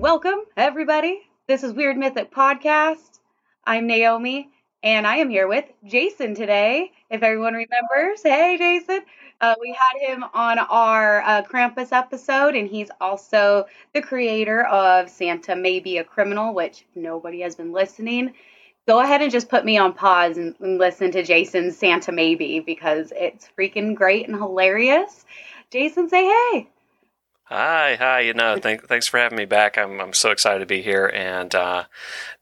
welcome, everybody. This is Weird Mythic Podcast. I'm Naomi, and I am here with Jason today. If everyone remembers, hey, Jason. Uh, we had him on our uh, Krampus episode, and he's also the creator of Santa May Be a Criminal, which nobody has been listening. Go ahead and just put me on pause and, and listen to Jason's Santa Maybe because it's freaking great and hilarious. Jason, say hey. Hi, hi. You know, thank, thanks for having me back. I'm I'm so excited to be here, and uh,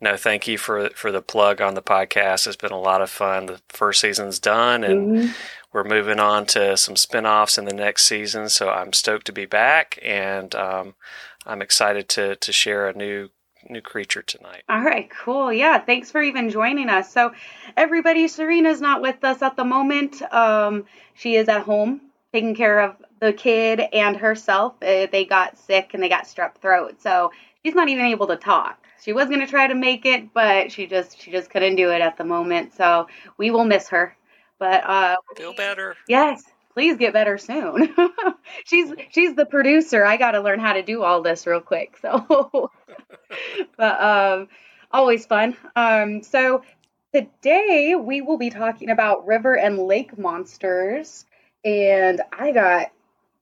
no, thank you for for the plug on the podcast. It's been a lot of fun. The first season's done, and mm-hmm. we're moving on to some spinoffs in the next season. So I'm stoked to be back, and um, I'm excited to to share a new new creature tonight. All right, cool. Yeah, thanks for even joining us. So, everybody, Serena's not with us at the moment. Um, she is at home taking care of the kid and herself. Uh, they got sick and they got strep throat, so she's not even able to talk. She was gonna try to make it, but she just she just couldn't do it at the moment. So we will miss her. But uh, feel better. Yes, please get better soon. she's she's the producer. I got to learn how to do all this real quick. So, but um, always fun. Um, so today we will be talking about river and lake monsters, and I got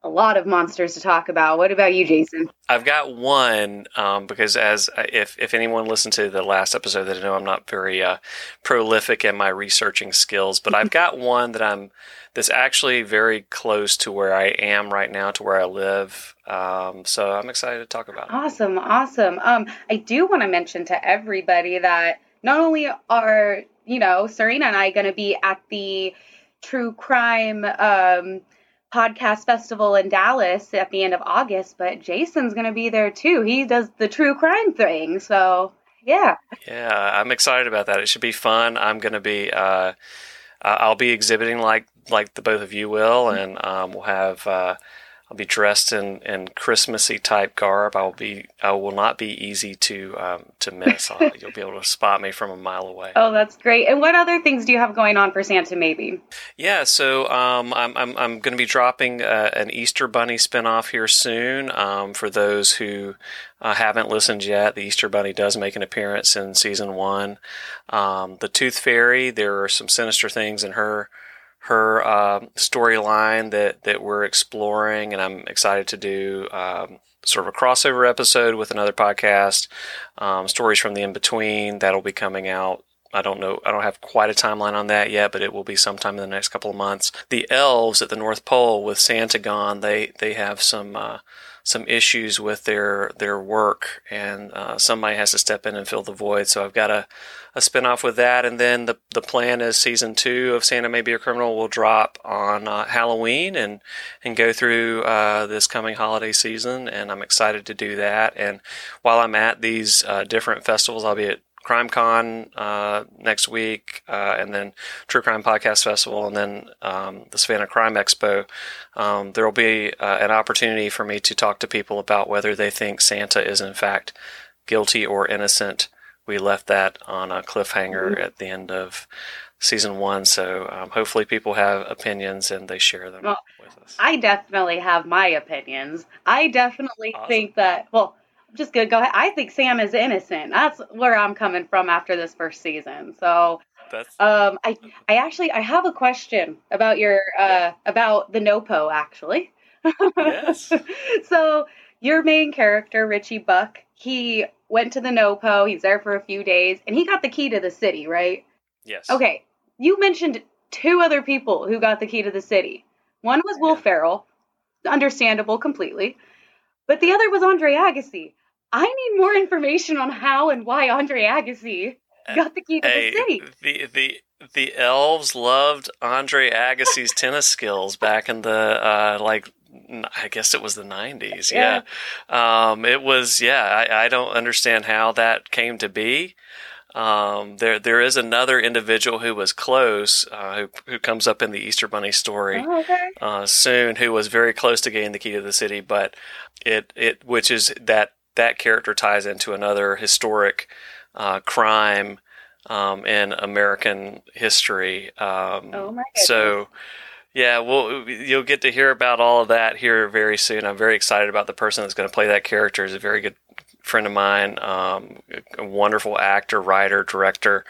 a lot of monsters to talk about. What about you, Jason? I've got one um, because as if if anyone listened to the last episode, they know I'm not very uh, prolific in my researching skills, but I've got one that I'm that's actually very close to where I am right now, to where I live. Um, so I'm excited to talk about it. Awesome, awesome. Um, I do want to mention to everybody that not only are you know Serena and I going to be at the true crime um, podcast festival in Dallas at the end of August, but Jason's going to be there too. He does the true crime thing. So, yeah. Yeah, I'm excited about that. It should be fun. I'm going to be uh, I'll be exhibiting like like the both of you will and um, we'll have uh, I'll be dressed in, in Christmassy type garb. I will be I will not be easy to um, to miss. you'll be able to spot me from a mile away. Oh, that's great! And what other things do you have going on for Santa? Maybe. Yeah, so um, I'm I'm I'm going to be dropping uh, an Easter Bunny spinoff here soon. Um, for those who uh, haven't listened yet, the Easter Bunny does make an appearance in season one. Um, the Tooth Fairy, there are some sinister things in her her uh, storyline that that we're exploring, and I'm excited to do um, sort of a crossover episode with another podcast, um, stories from the in between that'll be coming out. I don't know. I don't have quite a timeline on that yet, but it will be sometime in the next couple of months. The elves at the North Pole with Santa gone, they they have some uh, some issues with their their work, and uh, somebody has to step in and fill the void. So I've got a a spinoff with that, and then the the plan is season two of Santa May Be a Criminal will drop on uh, Halloween and and go through uh, this coming holiday season, and I'm excited to do that. And while I'm at these uh, different festivals, I'll be at CrimeCon uh, next week, uh, and then True Crime Podcast Festival, and then um, the Savannah Crime Expo. Um, there will be uh, an opportunity for me to talk to people about whether they think Santa is in fact guilty or innocent. We left that on a cliffhanger mm-hmm. at the end of season one, so um, hopefully people have opinions and they share them well, with us. I definitely have my opinions. I definitely awesome. think that well just gonna go ahead. I think Sam is innocent. That's where I'm coming from after this first season. So That's... um I I actually I have a question about your uh yeah. about the Nopo actually. Yes. so your main character, Richie Buck, he went to the Nopo, he's there for a few days, and he got the key to the city, right? Yes. Okay. You mentioned two other people who got the key to the city. One was Will yeah. Ferrell, understandable completely. But the other was Andre Agassi. I need more information on how and why Andre Agassi got the key to hey, the city. The the the elves loved Andre Agassi's tennis skills back in the uh, like I guess it was the 90s. Yeah. yeah. Um, it was, yeah, I, I, don't understand how that came to be. Um, there, there is another individual who was close, uh, who, who comes up in the Easter Bunny story oh, okay. uh, soon, who was very close to getting the key to the city, but it, it, which is that that character ties into another historic uh, crime um, in American history. Um, oh my goodness. So, yeah, well, you'll get to hear about all of that here very soon. I'm very excited about the person that's going to play that character. Is a very good friend of mine, um, a wonderful actor, writer, director,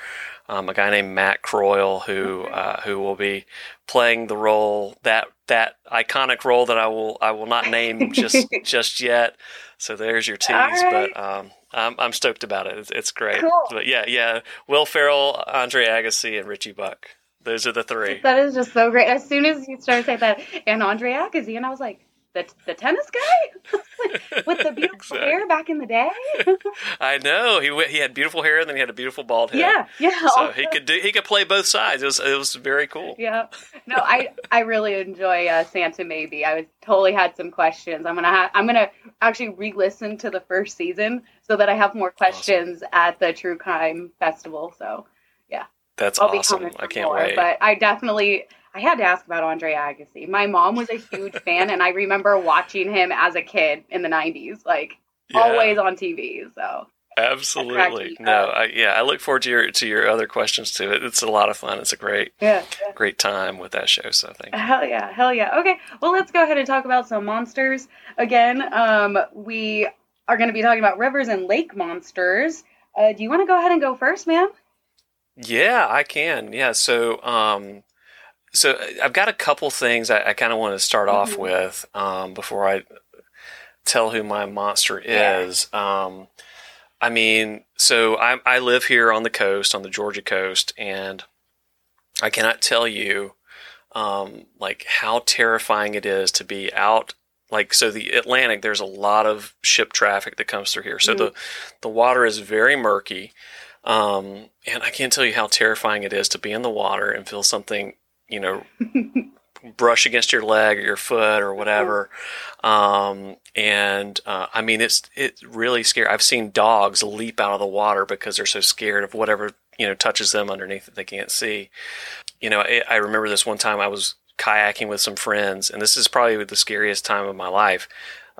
um, a guy named Matt Croyle, who uh, who will be playing the role that that iconic role that I will I will not name just just yet. So there's your tease, right. but um, I'm I'm stoked about it. It's, it's great. Cool. But yeah, yeah, Will Ferrell, Andre Agassi, and Richie Buck. Those are the three. That is just so great. As soon as you started saying that, and Andre Agassi, and I was like, the, the tennis guy with the beautiful Exactly. hair back in the day. I know he he had beautiful hair, and then he had a beautiful bald head. yeah, yeah. So he could do he could play both sides. It was it was very cool. Yeah. No, I I really enjoy uh, Santa Maybe. I was totally had some questions. I'm gonna ha- I'm gonna actually re-listen to the first season so that I have more questions at the True Crime Festival. So yeah. That's I'll awesome. I can't more. wait. But I definitely I had to ask about Andre Agassi. My mom was a huge fan, and I remember watching him as a kid in the '90s, like Yeah. always on TV. So Absolutely. No. I, yeah, I look forward to your to your other questions too. It, it's a lot of fun. It's a great yeah. great time with that show. So thank you. Hell yeah, hell yeah. Okay, well, let's go ahead and talk about some monsters again. Um, we are going to be talking about rivers and lake monsters. Uh, do you want to go ahead and go first, ma'am? Yeah, I can. Yeah, so um, so I've got a couple things I, I kind of want to start off Mhm. with um, before I tell who my monster Yeah. is. Um, I mean, so I I live here on the coast, on the Georgia coast, and I cannot tell you um, like how terrifying it is to be out. Like so, the Atlantic. There's a lot of ship traffic that comes through here. So Mhm. the the water is very murky, um, and I can't tell you how terrifying it is to be in the water and feel something, you know, brush against your leg or your foot or whatever. Um, and uh, I mean, it's it's really scary. I've seen dogs leap out of the water because they're so scared of whatever you know touches them underneath that they can't see. You know, I, I remember this one time I was kayaking with some friends, and this is probably the scariest time of my life.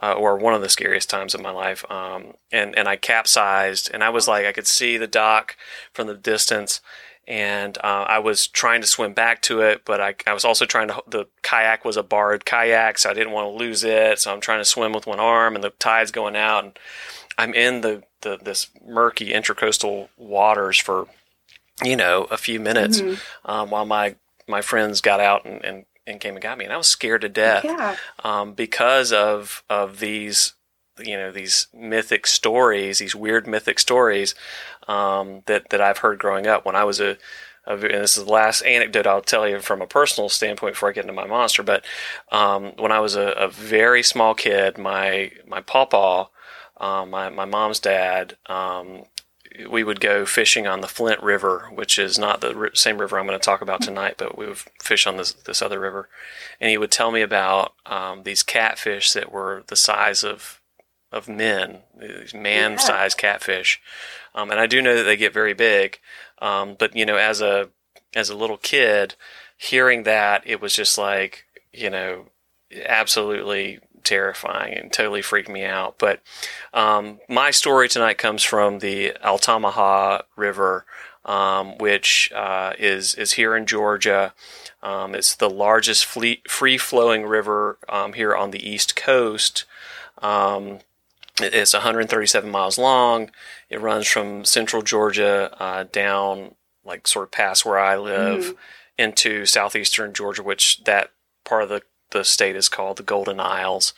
Uh, or one of the scariest times of my life, um, and and I capsized, and I was like, I could see the dock from the distance, and uh, I was trying to swim back to it, but I, I was also trying to. The kayak was a barred kayak, so I didn't want to lose it. So I'm trying to swim with one arm, and the tide's going out, and I'm in the, the this murky intracoastal waters for you know a few minutes Mhm. um, while my my friends got out and, and and came and got me, and I was scared to death Yeah. um, because of of these you know these mythic stories, these weird mythic stories um, that that I've heard growing up. When I was a, a and this is the last anecdote I'll tell you from a personal standpoint before I get into my monster. But um, when I was a, a very small kid, my my pawpaw, um, my my mom's dad. Um, we would go fishing on the Flint River, which is not the same river I'm going to talk about tonight, but we would fish on this this other river, and he would tell me about um, these catfish that were the size of of men, these man-sized catfish, um, and I do know that they get very big. Um, but you know, as a as a little kid, hearing that, it was just like you know, absolutely terrifying and totally freaked me out. But um, my story tonight comes from the Altamaha River, um, which uh, is is here in Georgia. Um, it's the largest free flowing river um, here on the East Coast. It- it's 137 miles long. It runs from central Georgia uh, down, like sort of past where I live, Mhm. into southeastern Georgia, which that part of the, the state is called the Golden Isles.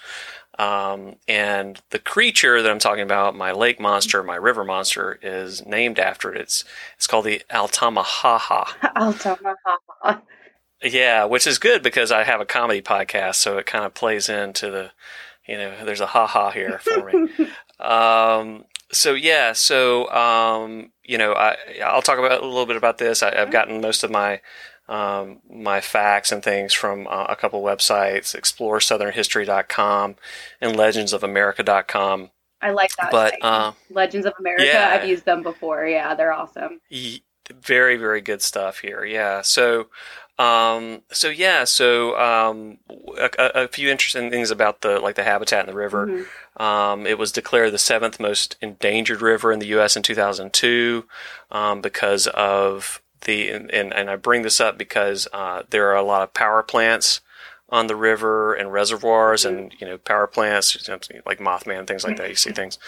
Um, and the creature that I'm talking about, my lake monster, my river monster, is named after it. It's it's called the Altamahaha. Altamaha. Yeah, which is good because I have a comedy podcast, so it kind of plays into the, you know, there's a ha ha here for me. um, so yeah, so um, you know, I I'll talk about a little bit about this. I, I've gotten most of my um, my facts and things from uh, a couple websites, exploresouthernhistory.com and legendsofamerica.com. I like that. But uh, Legends of America. yeah. I've used them before. Yeah, they're awesome. Ye- very very good stuff here yeah so um so yeah so um a, a few interesting things about the like the habitat in the river Mhm. um it was declared the seventh most endangered river in the us in 2002 um because of the and, and, and i bring this up because uh there are a lot of power plants on the river and reservoirs and you know power plants like Mothman things like that. You see things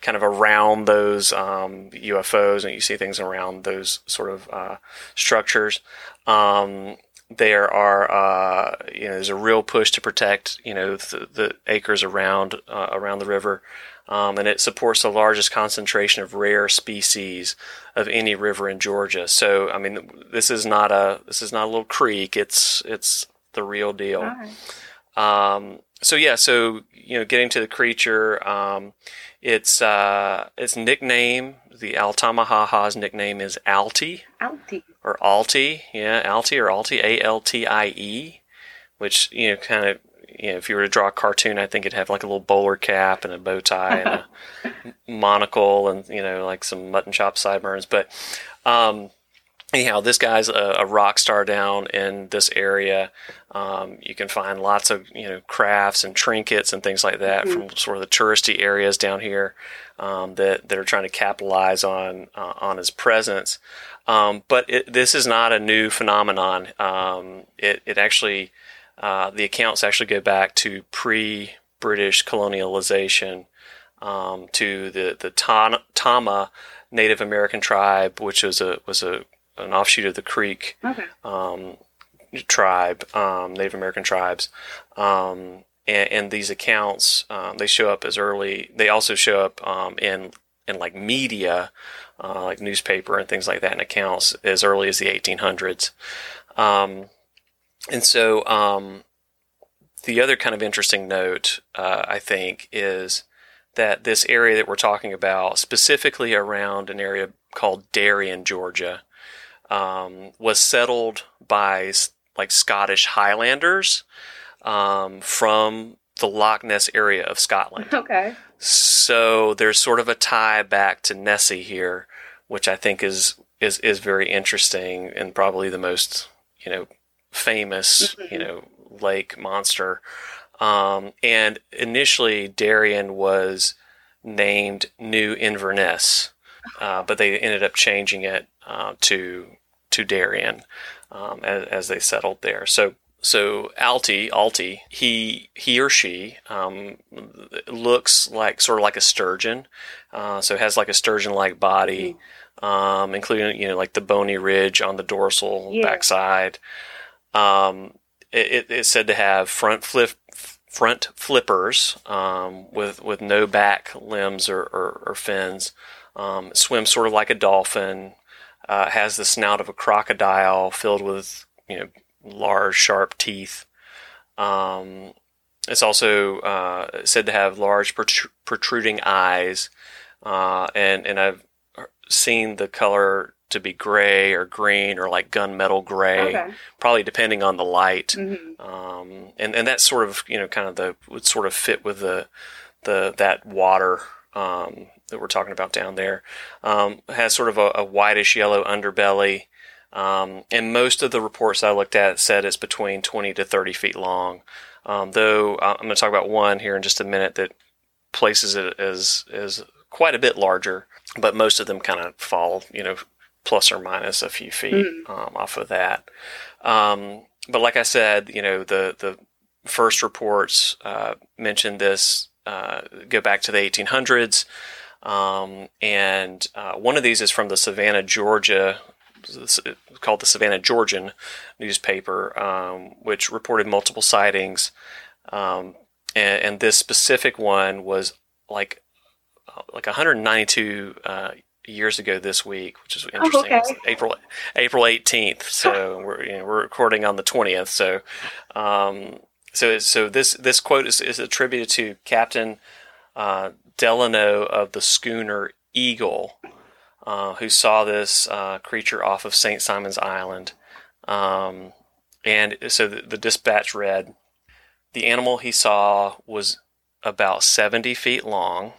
kind of around those um, UFOs, and you see things around those sort of uh, structures. Um, there are uh, you know there's a real push to protect you know the, the acres around uh, around the river. Um, and it supports the largest concentration of rare species of any river in Georgia. So, I mean, this is not a this is not a little creek. It's it's the real deal. Right. Um, so yeah, so you know, getting to the creature, um, its uh, its nickname, the Altamahaha's nickname is Altie. Altie. Or Altie, yeah, Altie or Altie, A L T I E, which you know, kind of you know, if you were to draw a cartoon, I think it'd have like a little bowler cap and a bow tie and a monocle and you know, like some mutton chop sideburns. But um, anyhow, this guy's a, a, rock star down in this area. Um, you can find lots of you know crafts and trinkets and things like that mm-hmm. from sort of the touristy areas down here um, that that are trying to capitalize on uh, on his presence. Um, but it, this is not a new phenomenon. Um, it it actually uh, the accounts actually go back to pre British colonialization um, to the the Tama Native American tribe, which was a was a an offshoot of the Creek okay. um, tribe, um, Native American tribes. Um, and, and, these accounts, um, they show up as early. They also show up um, in in like media, uh, like newspaper and things like that, in accounts as early as the 1800s. Um, and so, the other kind of interesting note, uh, I think, is that this area that we're talking about, specifically around an area called Darien, Georgia, um, was settled by like Scottish Highlanders um, from the Loch Ness area of Scotland. Okay. So there's sort of a tie back to Nessie here, which I think is is is very interesting and probably the most you know famous mm-hmm. you know lake monster. Um, and initially, Darien was named New Inverness, uh, but they ended up changing it uh, to to Darien um, as, as, they settled there. So so Alti Altie, he he or she um, looks like sort of like a sturgeon, uh, so has like a sturgeon-like body, mm. um, including you know like the bony ridge on the dorsal yeah. backside. Um, it, it's said to have front flip front flippers um, with with no back limbs or, or, or fins. Um, swims sort of like a dolphin uh, has the snout of a crocodile filled with you know large sharp teeth. Um, it's also uh, said to have large protruding eyes, uh, and and I've seen the color to be gray or green or like gunmetal gray, okay. probably depending on the light. Mm-hmm. Um, and and that sort of you know kind of the would sort of fit with the the that water um, that we're talking about down there. Um, has sort of a, a whitish yellow underbelly. Um, and most of the reports I looked at said it's between 20 to 30 feet long. Um, though I'm going to talk about one here in just a minute that places it as, as quite a bit larger, but most of them kind of fall, you know, plus or minus a few feet mm. off of that. Um, but like I said, you know, the, the first reports uh, mentioned this uh, go back to the 1800s. Um, and uh, one of these is from the Savannah, Georgia, called the Savannah Georgian newspaper, um, which reported multiple sightings. Um, and, and, this specific one was like uh, like 192 uh, years ago this week, which is oh, interesting. Oh, okay. April April 18th. So we're you know, we're recording on the 20th. So um, so so this this quote is, is attributed to Captain uh, Delano of the schooner Eagle, uh, who saw this uh, creature off of St. Simon's Island. Um, and so the, the, dispatch read The animal he saw was about 70 feet long,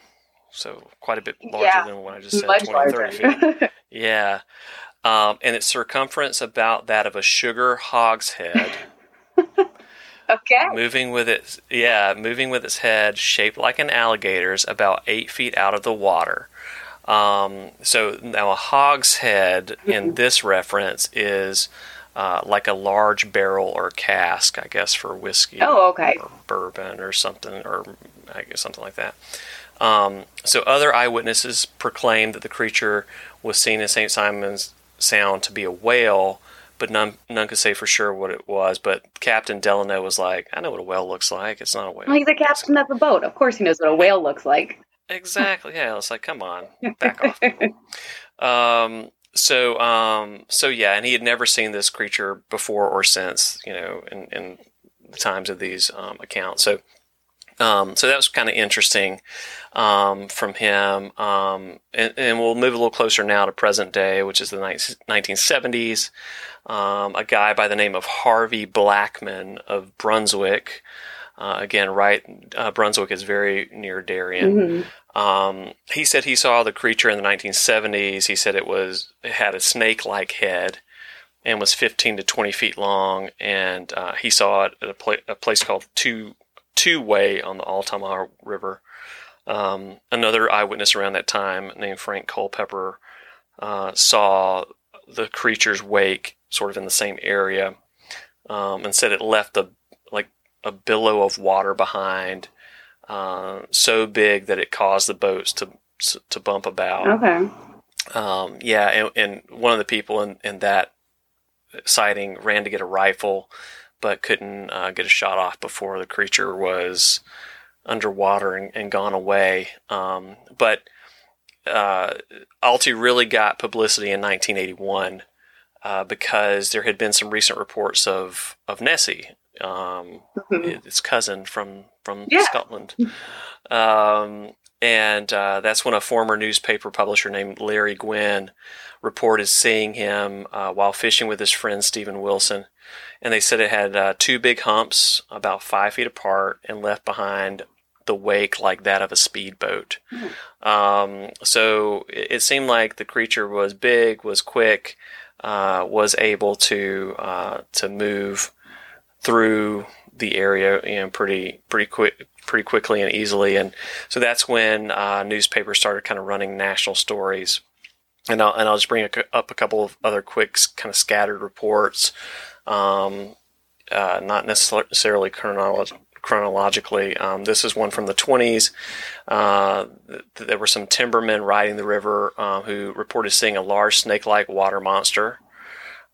so quite a bit larger yeah, than what I just said, 20 30 feet. yeah. Um, and its circumference about that of a sugar hogshead. Okay. Moving with its yeah, moving with its head shaped like an alligator's, about eight feet out of the water. Um, so now a hog's head in this reference is uh, like a large barrel or cask, I guess, for whiskey. Oh, okay. Or bourbon or something, or I guess something like that. Um, so other eyewitnesses proclaimed that the creature was seen in St. Simon's Sound to be a whale, but none none could say for sure what it was. But Captain Delano was like, "I know what a whale looks like. It's not a whale." Well, he's a captain of a boat. Of course, he knows what a whale looks like. Exactly. Yeah. It's like, come on, back off. Um, so, um, so yeah, and he had never seen this creature before or since, you know, in, in the times of these um, accounts. So, um, so that was kind of interesting um, from him. Um, and, and, we'll move a little closer now to present day, which is the 1970s. Um, a guy by the name of Harvey Blackman of Brunswick. Uh, again, right, uh, Brunswick is very near Darien. Mm-hmm. Um, he said he saw the creature in the 1970s. He said it was it had a snake-like head and was 15 to 20 feet long, and uh, he saw it at a, pla- a place called Two Two Way on the Altamaha River. Um, another eyewitness around that time, named Frank Culpepper, uh, saw the creature's wake sort of in the same area, um, and said it left a like a billow of water behind, uh, so big that it caused the boats to to bump about. Okay. Um, yeah, and, and, one of the people in, in that sighting ran to get a rifle, but couldn't uh, get a shot off before the creature was underwater and, and gone away. Um, but uh, Altu really got publicity in 1981 uh, because there had been some recent reports of of Nessie, um, mm-hmm. its cousin from from yeah. Scotland. Um, and uh, that's when a former newspaper publisher named Larry Gwin reported seeing him uh, while fishing with his friend Stephen Wilson. And they said it had uh, two big humps about five feet apart and left behind the wake like that of a speedboat. Mm-hmm. Um, so it, it, seemed like the creature was big, was quick, uh, was able to uh, to move through the area, you know, pretty pretty quick, pretty quickly and easily. And so that's when uh, newspapers started kind of running national stories. And I'll, and I'll just bring up a couple of other quick kind of scattered reports, um, uh, not necessarily chronolog- chronologically. Um, this is one from the 20s. Uh, th- there were some timbermen riding the river uh, who reported seeing a large snake-like water monster.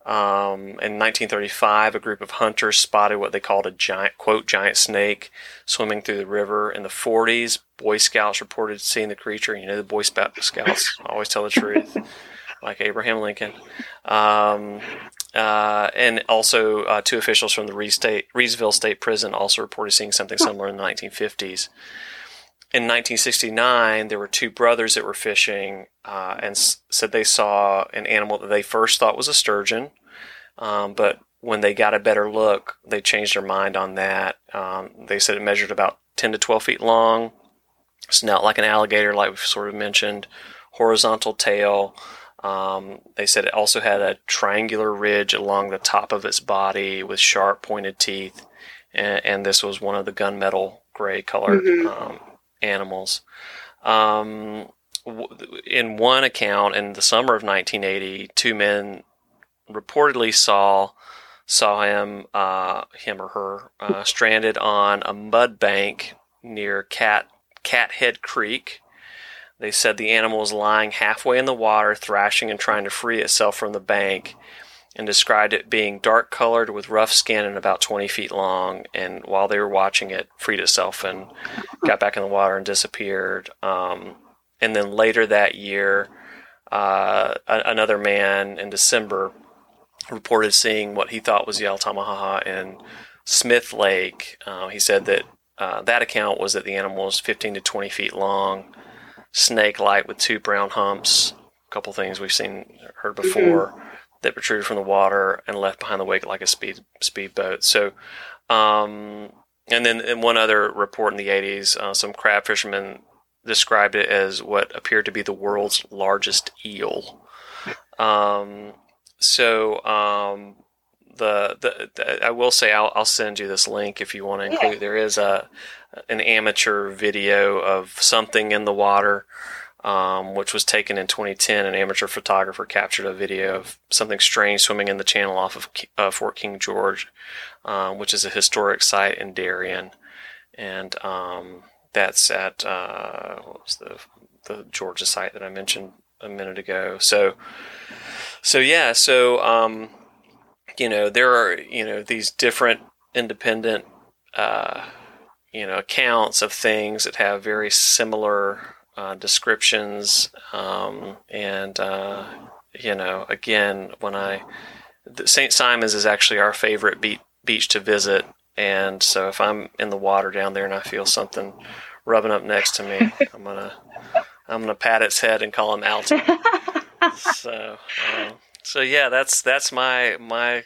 Um, in 1935, a group of hunters spotted what they called a giant, quote, giant snake swimming through the river. In the 40s, Boy Scouts reported seeing the creature. You know, the Boy Scouts always tell the truth, like Abraham Lincoln. Um, uh, and also, uh, two officials from the Reed State, Reidsville State Prison also reported seeing something similar in the 1950s in 1969, there were two brothers that were fishing uh, and s- said they saw an animal that they first thought was a sturgeon, um, but when they got a better look, they changed their mind on that. Um, they said it measured about 10 to 12 feet long, snout like an alligator, like we've sort of mentioned, horizontal tail. Um, they said it also had a triangular ridge along the top of its body with sharp pointed teeth, and, and this was one of the gunmetal gray colored mm-hmm. um, animals. Um, in one account, in the summer of 1980, two men reportedly saw saw him uh, him or her uh, stranded on a mud bank near Cat Cathead Creek. They said the animal was lying halfway in the water, thrashing and trying to free itself from the bank and described it being dark colored with rough skin and about 20 feet long. And while they were watching it, freed itself and got back in the water and disappeared. Um, and then later that year, uh, another man in December reported seeing what he thought was the Altamaha in Smith Lake. Uh, he said that uh, that account was that the animal was 15 to 20 feet long, snake-like with two brown humps. A couple things we've seen heard before. Mm-hmm that protruded from the water and left behind the wake like a speed speedboat. So, um, and then in one other report in the 80s, uh, some crab fishermen described it as what appeared to be the world's largest eel. Um, so, um, the, the, the, I will say I'll, I'll send you this link if you want to include. Yeah. There is a an amateur video of something in the water um, which was taken in 2010. An amateur photographer captured a video of something strange swimming in the channel off of uh, Fort King George, um, which is a historic site in Darien, and um, that's at uh, what was the the Georgia site that I mentioned a minute ago. So, so yeah, so um, you know there are you know these different independent uh, you know accounts of things that have very similar uh, descriptions um, and uh, you know again when I St. Simons is actually our favorite beach beach to visit and so if I'm in the water down there and I feel something rubbing up next to me I'm gonna I'm gonna pat its head and call him Altie so uh, so yeah that's that's my my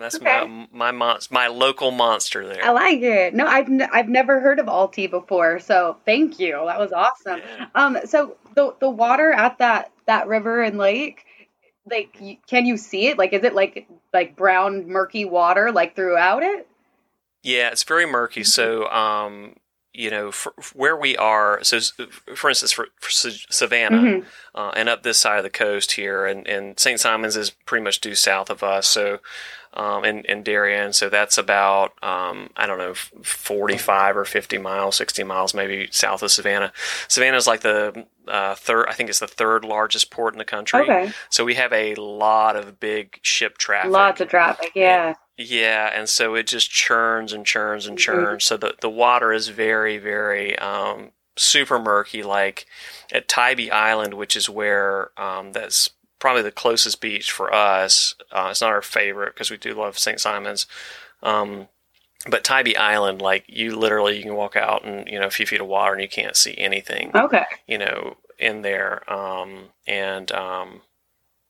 that's okay. my my mon- my local monster there. I like it. No, I've n- I've never heard of Altie before, so thank you. That was awesome. Yeah. Um, so the the water at that that river and lake, like, can you see it? Like, is it like like brown murky water like throughout it? Yeah, it's very murky. Mm-hmm. So, um, you know, for, for where we are, so for instance, for, for Savannah mm-hmm. uh, and up this side of the coast here, and, and St. Simons is pretty much due south of us. So, um, in, in Darien. So that's about, um, I don't know, 45 or 50 miles, 60 miles maybe south of Savannah. Savannah is like the uh, third, I think it's the third largest port in the country. Okay. So we have a lot of big ship traffic. Lots of traffic, yeah. Yeah, and so it just churns and churns and mm-hmm. churns. Mm-hmm. So the, the water is very, very um, super murky. Like at Tybee Island, which is where um, that's probably the closest beach for us. Uh, it's not our favorite because we do love St. Simons. Um, but Tybee Island, like you literally, you can walk out and you know a few feet of water and you can't see anything. Okay. You know, in there, um, and um,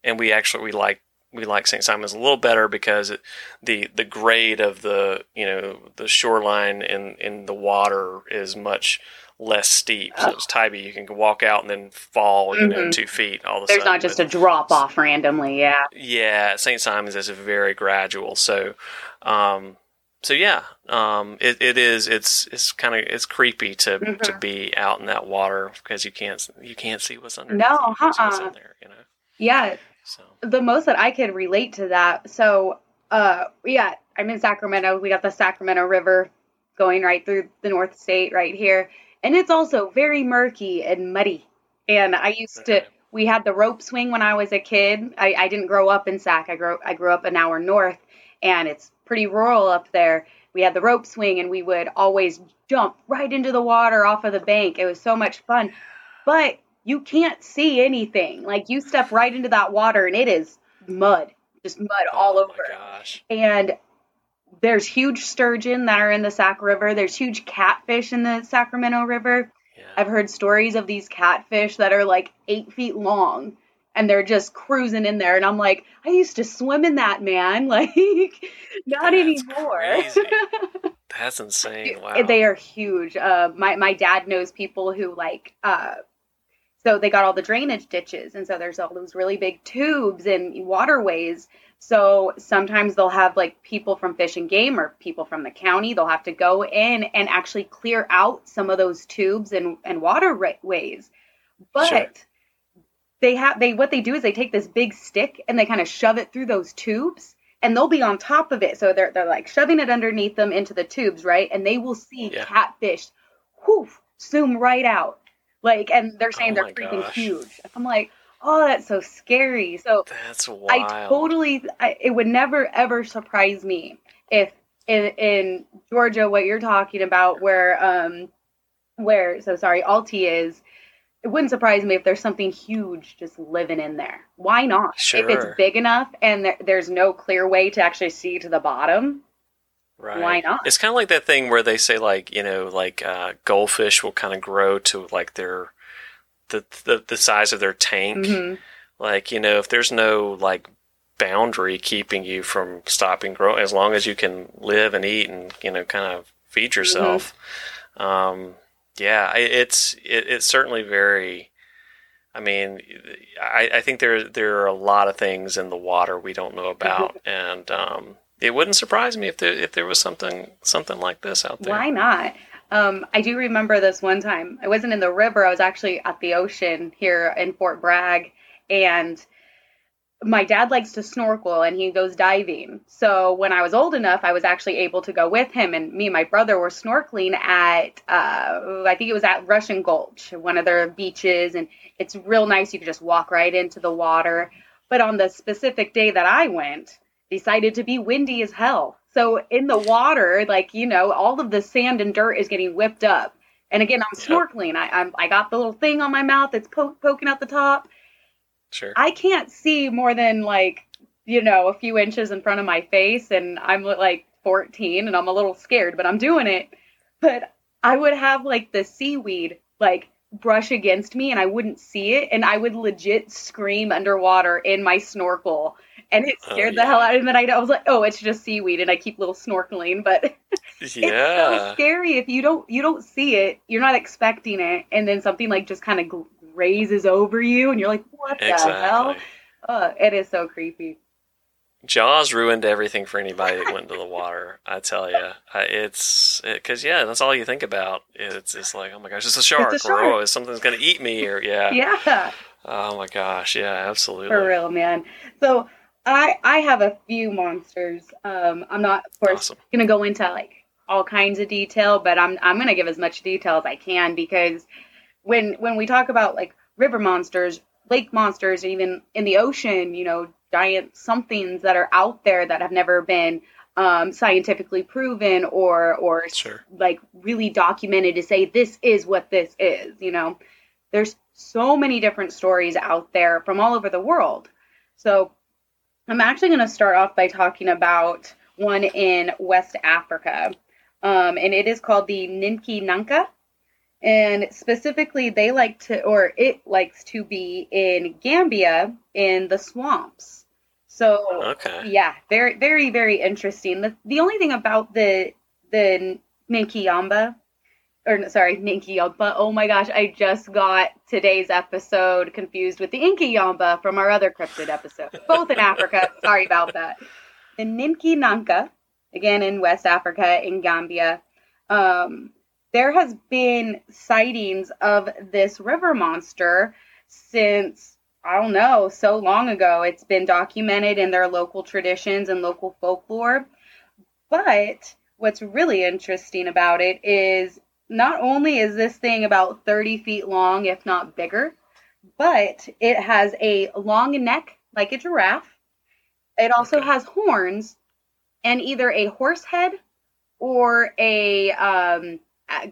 and we actually we like we like St. Simons a little better because it, the the grade of the you know the shoreline in in the water is much less steep. So it's Tybee, you can walk out and then fall, you mm-hmm. know, two feet all the There's not just but, a drop off randomly, yeah. Yeah, St. Simon's is very gradual. So, um, so yeah, um, it, it is. It's it's kind of it's creepy to mm-hmm. to be out in that water because you can't you can't see what's under. No, uh-uh. there, you know. Yeah. So. The most that I could relate to that. So, uh, yeah, I'm in Sacramento. We got the Sacramento River going right through the North State right here and it's also very murky and muddy. And I used to we had the rope swing when I was a kid. I, I didn't grow up in Sac. I grew I grew up an hour north, and it's pretty rural up there. We had the rope swing, and we would always jump right into the water off of the bank. It was so much fun, but you can't see anything. Like you step right into that water, and it is mud, just mud oh all over. Gosh. And there's huge sturgeon that are in the Sac River. There's huge catfish in the Sacramento River. Yeah. I've heard stories of these catfish that are like eight feet long and they're just cruising in there. And I'm like, I used to swim in that, man. Like, not That's anymore. That's insane. Wow. They are huge. Uh, my, my dad knows people who like, uh, so they got all the drainage ditches. And so there's all those really big tubes and waterways so sometimes they'll have like people from Fish and Game or people from the county. They'll have to go in and actually clear out some of those tubes and, and waterways. But sure. they have they what they do is they take this big stick and they kind of shove it through those tubes and they'll be on top of it. So they're they're like shoving it underneath them into the tubes, right? And they will see yeah. catfish whoof zoom right out. Like and they're saying oh they're freaking gosh. huge. I'm like, oh, that's so scary. So that's wild. I totally, I, it would never ever surprise me if in, in Georgia, what you're talking about, where, um, where, so sorry, Altie is, it wouldn't surprise me if there's something huge just living in there. Why not? Sure. If it's big enough and there, there's no clear way to actually see to the bottom, Right. Why not? It's kind of like that thing where they say, like, you know, like uh, goldfish will kind of grow to like their the the, the size of their tank. Mm-hmm. Like you know, if there's no like boundary keeping you from stopping growing, as long as you can live and eat and you know kind of feed mm-hmm. yourself. Mm-hmm. Um, yeah, it's it, it's certainly very. I mean, I, I think there there are a lot of things in the water we don't know about, mm-hmm. and um, it wouldn't surprise me if there if there was something something like this out there. Why not? Um, I do remember this one time. I wasn't in the river. I was actually at the ocean here in Fort Bragg, and my dad likes to snorkel and he goes diving. So when I was old enough, I was actually able to go with him, and me and my brother were snorkeling at uh, I think it was at Russian Gulch, one of their beaches, and it's real nice. You could just walk right into the water. But on the specific day that I went, decided to be windy as hell. So in the water, like you know, all of the sand and dirt is getting whipped up. And again, I'm snorkeling. I I'm, I got the little thing on my mouth that's po- poking out the top. Sure. I can't see more than like you know a few inches in front of my face, and I'm like 14, and I'm a little scared, but I'm doing it. But I would have like the seaweed like brush against me, and I wouldn't see it, and I would legit scream underwater in my snorkel and it Oh, scared yeah. the hell out of me. And I, was like, oh, it's just seaweed, and I keep little snorkeling, but it's so scary if you don't you don't see it, you're not expecting it, and then something like just kind of grazes over you, and you're like, what the hell? Exactly. Uh, it is so creepy. Jaws ruined everything for anybody that went into the water. I tell you, it's because yeah, that's all you think about. It's just like, oh my gosh, it's a shark, shark. or oh, something's gonna eat me, or yeah. Yeah, Oh my gosh, yeah, absolutely. for real, man. So I I have a few monsters. Um, I'm not, of course, Awesome. gonna go into like all kinds of detail, but I'm I'm gonna give as much detail as I can because when when we talk about like river monsters, lake monsters, even in the ocean, you know, giant somethings that are out there that have never been um, scientifically proven or or Sure. like really documented to say this is what this is. You know, there's so many different stories out there from all over the world. So I'm actually going to start off by talking about one in West Africa, um, and it is called the Ninki Nanka. And specifically, they like to, or it likes to be in Gambia in the swamps. So Okay. yeah, very, very, very interesting. The the only thing about the the Ninkiyamba, or no, sorry, Ninkiyamba. Oh my gosh, I just got today's episode confused with the Inkiyamba from our other cryptid episode. Both in Africa. sorry about that. The Ninki Nanka, again in West Africa in Gambia. Um, there has been sightings of this river monster since I don't know, so long ago. It's been documented in their local traditions and local folklore. But what's really interesting about it is not only is this thing about 30 feet long, if not bigger, but it has a long neck like a giraffe. It also Okay. has horns and either a horse head or a, um,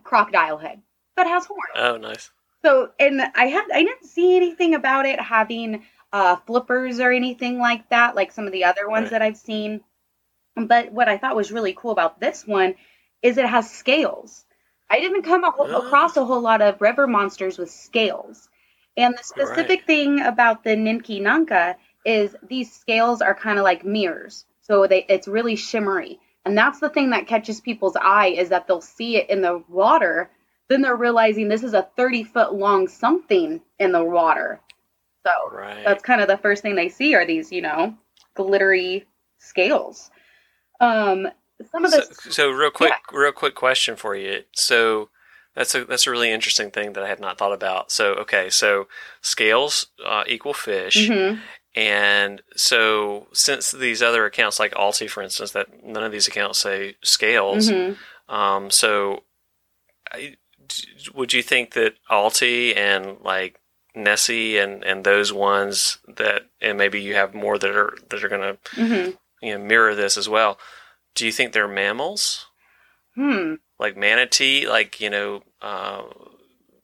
crocodile head, but has horns. Oh, nice. So, and I had I didn't see anything about it having uh, flippers or anything like that, like some of the other ones Right. that I've seen. But what I thought was really cool about this one is it has scales. I didn't come a whole, Oh. across a whole lot of river monsters with scales. And the specific Right. thing about the Ninki Nanka is these scales are kind of like mirrors. So they it's really shimmery. And that's the thing that catches people's eye is that they'll see it in the water, then they're realizing this is a 30 foot long something in the water. So Right. that's kind of the first thing they see are these, you know, glittery scales. Um, some of so, the so real quick, real quick question for you. So that's a that's a really interesting thing that I had not thought about. So okay, so scales uh, equal fish, Mhm. and so since these other accounts, like Altie, for instance, that none of these accounts say scales. Mhm. Um, so I, would you think that Altie and like Nessie and and those ones that and maybe you have more that are that are going to Mhm. you know mirror this as well. Do you think they're mammals? Hmm. like manatee, like you know, uh,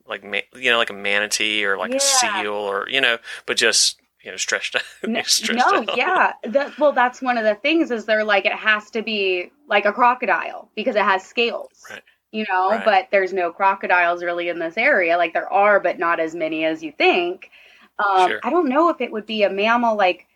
like ma- you know, like a manatee or like Yeah. a seal, or you know, but just you know, stretched out. No, stretched no, out. yeah. That, well, that's one of the things is they're like it has to be like a crocodile because it has scales. Right. You know, Right. but there's no crocodiles really in this area. Like there are, but not as many as you think. Um, Sure. I don't know if it would be a mammal like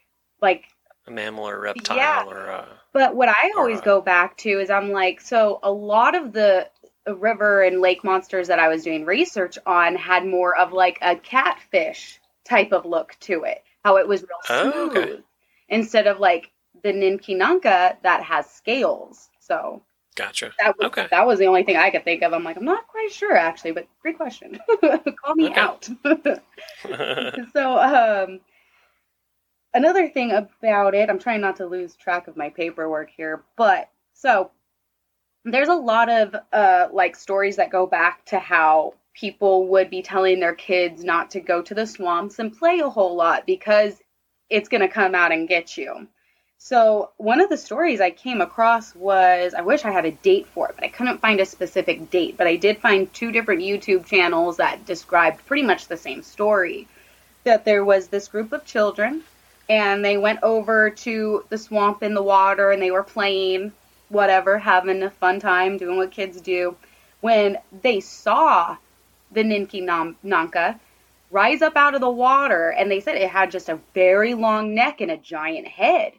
like a mammal or reptile Yeah. or uh, But what I always go back to is I'm like, so a lot of the river and lake monsters that I was doing research on had more of like a catfish type of look to it. How it was real Oh, smooth okay. instead of like the Ninkinanka that has scales. So Gotcha. That was, Okay. that was the only thing I could think of. I'm like, I'm not quite sure actually, but great question. Call me out. so, um, another thing about it, I'm trying not to lose track of my paperwork here, but so there's a lot of uh, like stories that go back to how people would be telling their kids not to go to the swamps and play a whole lot because it's going to come out and get you. So, one of the stories I came across was I wish I had a date for it, but I couldn't find a specific date. But I did find two different YouTube channels that described pretty much the same story. That there was this group of children, and they went over to the swamp in the water and they were playing, whatever, having a fun time, doing what kids do. When they saw the Ninki Nanka rise up out of the water, and they said it had just a very long neck and a giant head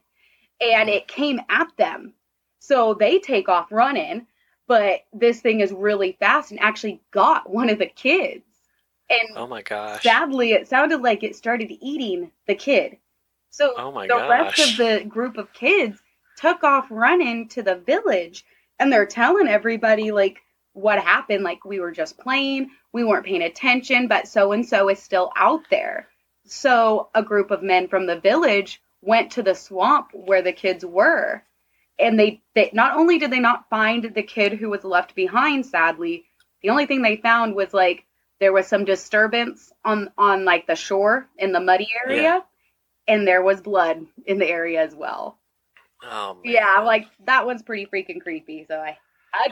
and it came at them. So they take off running, but this thing is really fast and actually got one of the kids. And oh my gosh. sadly, it sounded like it started eating the kid. So Oh the rest of the group of kids took off running to the village and they're telling everybody like what happened. Like we were just playing we weren't paying attention but so and so is still out there. So a group of men from the village went to the swamp where the kids were and they, they not only did they not find the kid who was left behind sadly the only thing they found was like there was some disturbance on on like the shore in the muddy area. Yeah. And there was blood in the area as well oh man. yeah like that one's pretty freaking creepy so i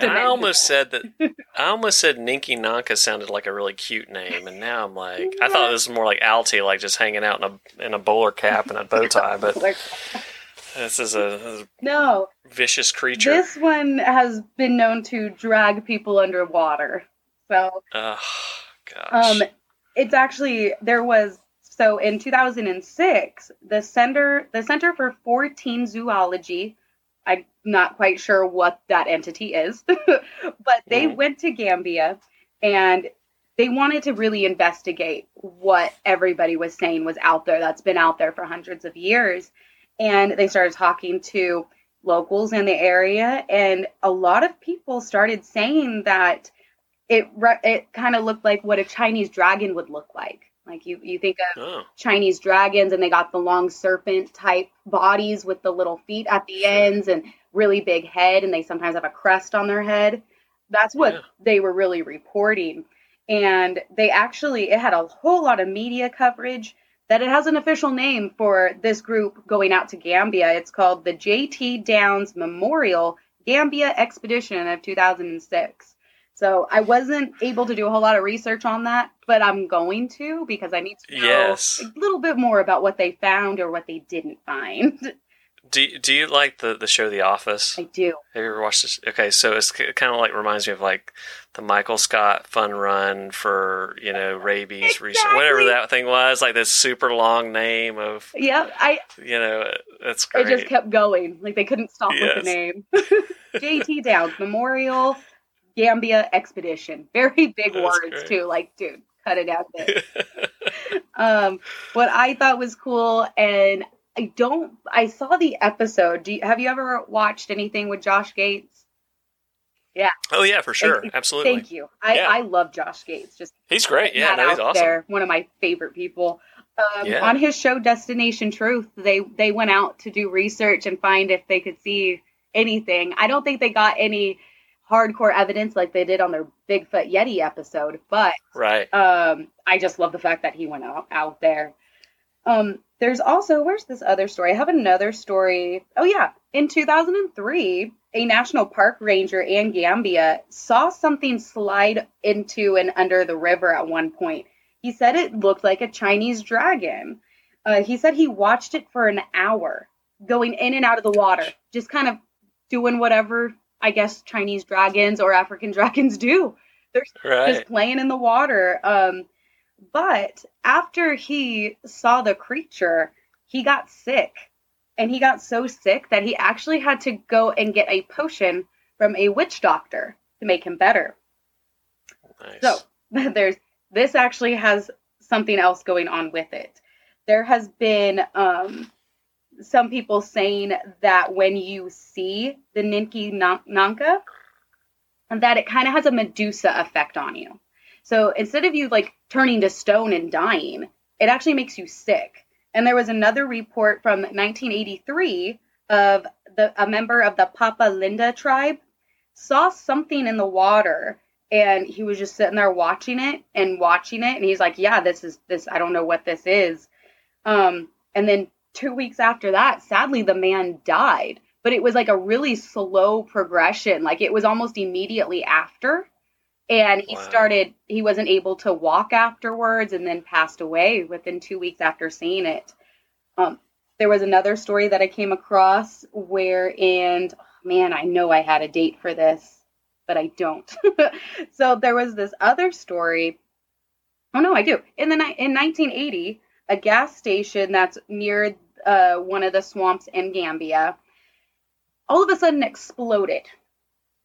And I almost it. said that. I almost said Ninki Nanka sounded like a really cute name, and now I'm like, I thought this was more like Altie, like just hanging out in a in a bowler cap and a bow tie. But this is a, no vicious creature. this one has been known to drag people underwater so oh gosh. Um, it's actually there was so in 2006 the center the Center for Fortean Zoology. I'm not quite sure what that entity is, but they Mhm. went to Gambia and they wanted to really investigate what everybody was saying was out there that's been out there for hundreds of years. And they started talking to locals in the area, and a lot of people started saying that it it kind of looked like what a Chinese dragon would look like. Like you you think of oh, Chinese dragons and they got the long serpent type bodies with the little feet at the Sure. ends and really big head and they sometimes have a crest on their head. That's what Yeah. they were really reporting. And they actually it had a whole lot of media coverage that it has an official name for this group going out to Gambia. It's called the JT Downes Memorial Gambia Expedition of 2006. So I wasn't able to do a whole lot of research on that, but I'm going to because I need to know Yes. a little bit more about what they found or what they didn't find. do do you like the the show The Office? I do. Have you ever watched this? Okay, so it's kind of like reminds me of like the Michael Scott Fun Run for you know rabies research, whatever that thing was. Like this super long name of Yeah, I you know that's it great. just kept going. Like they couldn't stop with the name. JT Downes Memorial Gambia Expedition. Very big That's words great. too. Like, dude, cut it out there. um, what I thought was cool, and I don't. I saw the episode. Do you, have you ever watched anything with Josh Gates? Yeah. Oh yeah, for sure, Thank- absolutely. Thank you. I, Yeah. I love Josh Gates. Just He's great. Yeah, no, he's awesome. there, one of my favorite people. Um, Yeah. On his show Destination Truth, they they went out to do research and find if they could see anything. I don't think they got any hardcore evidence like they did on their Bigfoot Yeti episode, but Right. um, I just love the fact that he went out, out there. Um, there's also where's this other story? I have another story. Oh yeah, in 2003, a national park ranger in Gambia saw something slide into and under the river at one point. He said it looked like a Chinese dragon. Uh, he said he watched it for an hour, going in and out of the water, just kind of doing whatever I guess Chinese dragons or African dragons do just Right. Just playing in the water. Um, but after he saw the creature, he got sick. And he got so sick that he actually had to go and get a potion from a witch doctor to make him better. Nice. So there's this actually has something else going on with it. There has been um, some people saying that when you see the Ninki Nanka, that it kind of has a Medusa effect on you. So instead of you like turning to stone and dying, it actually makes you sick. And there was another report from 1983 of the a member of the Papa Linda tribe saw something in the water and he was just sitting there watching it and watching it and he's like, "Yeah, this is this I don't know what this is." Um and then 2 weeks after that, sadly the man died, but it was like a really slow progression. Like it was almost immediately after. And he wow. started he wasn't able to walk afterwards and then passed away within two weeks after seeing it. Um, there was another story that i came across where and oh, man i know i had a date for this but i don't. So there was this other story. Oh no i do. In the in 1980 a gas station that's near uh, one of the swamps in gambia all of a sudden exploded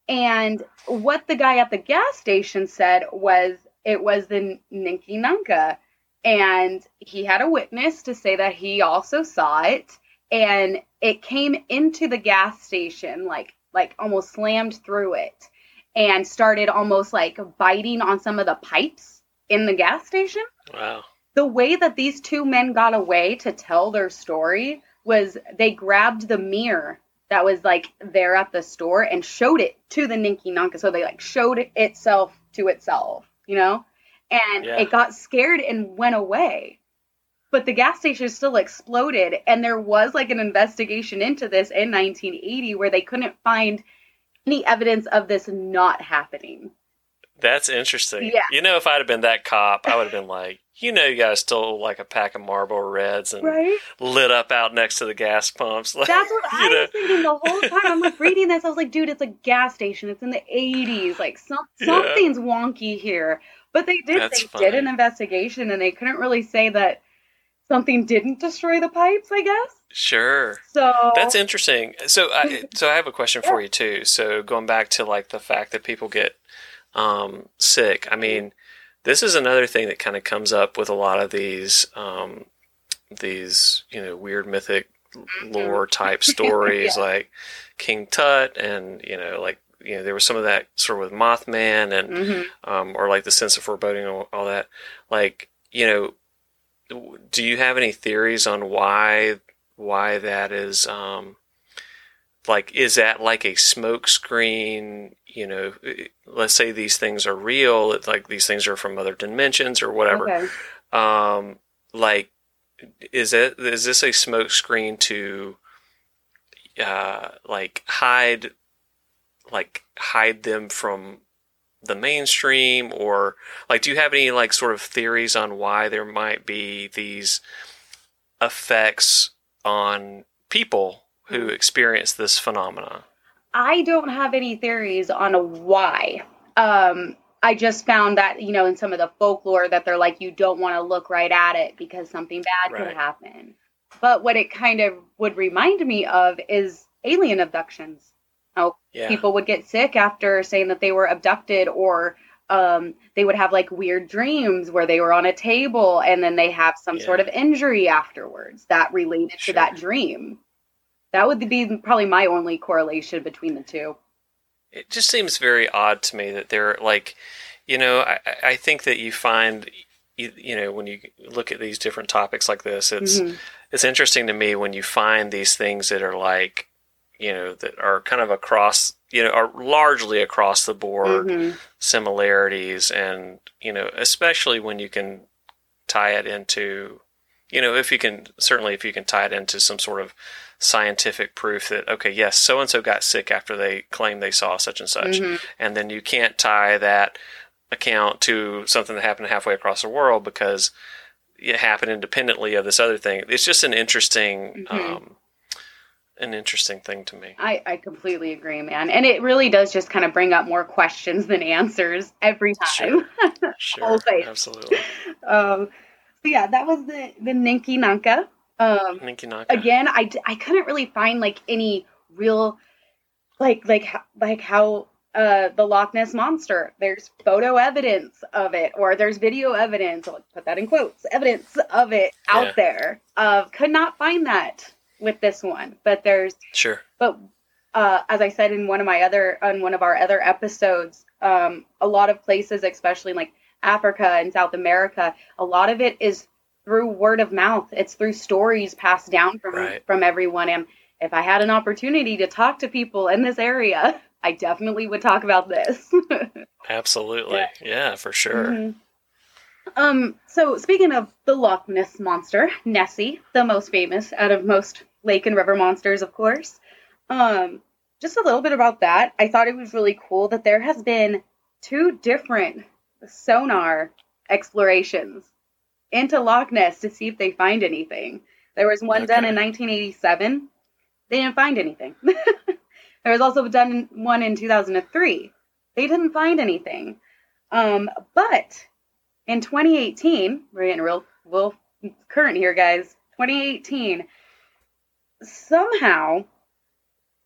and what the guy at the gas station said was it was the Ninki Nanka. And he had a witness to say that he also saw it. And it came into the gas station, like like almost slammed through it and started almost like biting on some of the pipes in the gas station. Wow. The way that these two men got away to tell their story was they grabbed the mirror that was like there at the store and showed it to the Ninki Nanka. So they like showed it itself to itself, you know? And yeah. it got scared and went away. But the gas station still exploded. And there was like an investigation into this in 1980 where they couldn't find any evidence of this not happening. That's interesting. Yeah. You know, if I'd have been that cop, I would have been like, you know, you guys stole like a pack of Marlboro Reds and right? lit up out next to the gas pumps. Like, That's what I know. was thinking the whole time. I'm like reading this. I was like, dude, it's a gas station. It's in the 80s. Like some, something's yeah. wonky here. But they did. That's they funny. did an investigation, and they couldn't really say that something didn't destroy the pipes. I guess. Sure. So that's interesting. So, I, so I have a question yeah. for you too. So going back to like the fact that people get um, sick. I mean, this is another thing that kind of comes up with a lot of these um, these you know weird mythic lore type stories yeah. like King Tut and you know like you know there was some of that sort of with Mothman and mm-hmm. um, or like the sense of foreboding and all, all that. Like you know, do you have any theories on why why that is? Um, like is that like a smoke screen? You know let's say these things are real like these things are from other dimensions or whatever. Okay. um like is it is this a smoke screen to uh like hide like hide them from the mainstream? Or like do you have any like sort of theories on why there might be these effects on people who experience this phenomenon? I don't have any theories on why. Um, I just found that, you know, in some of the folklore that they're like, you don't want to look right at it because something bad right. could happen. But what it kind of would remind me of is alien abductions. How yeah. people would get sick after saying that they were abducted or um, they would have like weird dreams where they were on a table and then they have some yeah. sort of injury afterwards that related sure. to that dream. That would be probably my only correlation between the two. It just seems very odd to me that they're like, you know, I, I think that you find, you, you know, when you look at these different topics like this, it's mm-hmm. it's interesting to me when you find these things that are like, you know, that are kind of across, you know, are largely across the board mm-hmm. similarities, and you know, especially when you can tie it into, you know, if you can certainly if you can tie it into some sort of scientific proof that okay, yes, so and so got sick after they claimed they saw such and such, mm-hmm. and then you can't tie that account to something that happened halfway across the world because it happened independently of this other thing. It's just an interesting. Mm-hmm. Um, an interesting thing to me. I, I completely agree, man. And it really does just kind of bring up more questions than answers every time. Sure, sure absolutely. Um, so yeah, that was the the Ninki Nanka. Um, Again, I, I couldn't really find like any real, like like like how uh, the Loch Ness monster. There's photo evidence of it, or there's video evidence. I'll put that in quotes. Evidence of it out yeah. there. Uh, could not find that. with this one, but there's Sure. but uh, as I said in one of my other on one of our other episodes, um, a lot of places, especially like Africa and South America, a lot of it is through word of mouth. It's through stories passed down from Right. from everyone. And if I had an opportunity to talk to people in this area, I definitely would talk about this. Absolutely. Yeah. For sure. Mhm. Um, so speaking of the Loch Ness monster, Nessie, the most famous out of most lake and river monsters, of course. Um, just a little bit about that. I thought it was really cool that there has been two different sonar explorations into Loch Ness to see if they find anything. There was one done in 1987. They didn't find anything. there was also done one in 2003. They didn't find anything. Um, but in 2018, we're getting real, real current here, guys. 2018, somehow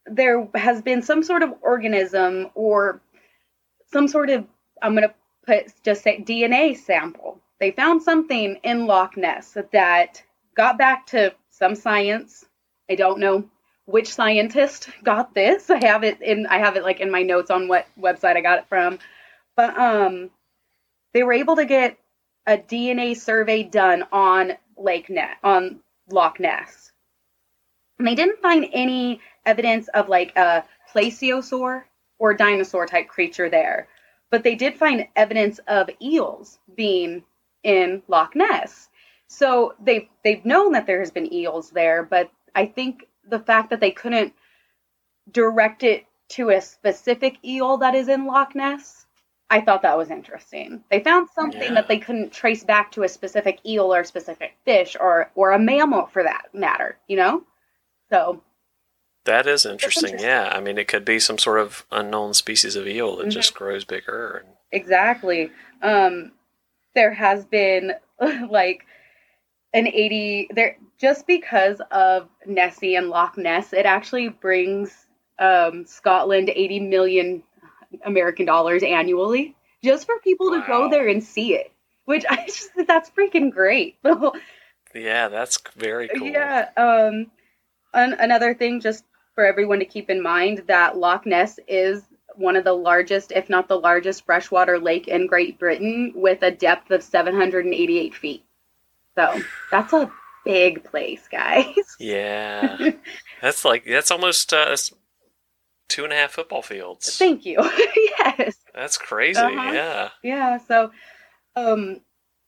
there has been some sort of organism or some sort of, I'm going to put just say DNA sample. They found something in Loch Ness that got back to some science. I don't know which scientist got this. I have it in I have it like in my notes on what website I got it from. But um they were able to get a DNA survey done on Lake Net on Loch Ness. And they didn't find any evidence of like a plesiosaur or dinosaur type creature there. But they did find evidence of eels being in Loch Ness. So they've they've known that there has been eels there, but I think the fact that they couldn't direct it to a specific eel that is in Loch Ness, I thought that was interesting. They found something Yeah. that they couldn't trace back to a specific eel or specific fish or or a mammal for that matter, you know? So That is interesting. interesting. Yeah. I mean, it could be some sort of unknown species of eel that Mhm. just grows bigger. And, Exactly. Um, there has been like an 80 there just because of Nessie and Loch Ness, it actually brings um, Scotland 80 million American dollars annually just for people to go there and see it. Which I just that's freaking great. yeah, that's very cool. Yeah. Um, an- another thing, just for everyone to keep in mind, that Loch Ness is one of the largest, if not the largest, freshwater lake in Great Britain with a depth of 788 feet. So that's a big place, guys. Yeah. that's like, that's almost uh, two and a half football fields. Thank you. yes. That's crazy. Uh-huh. Yeah. Yeah, so um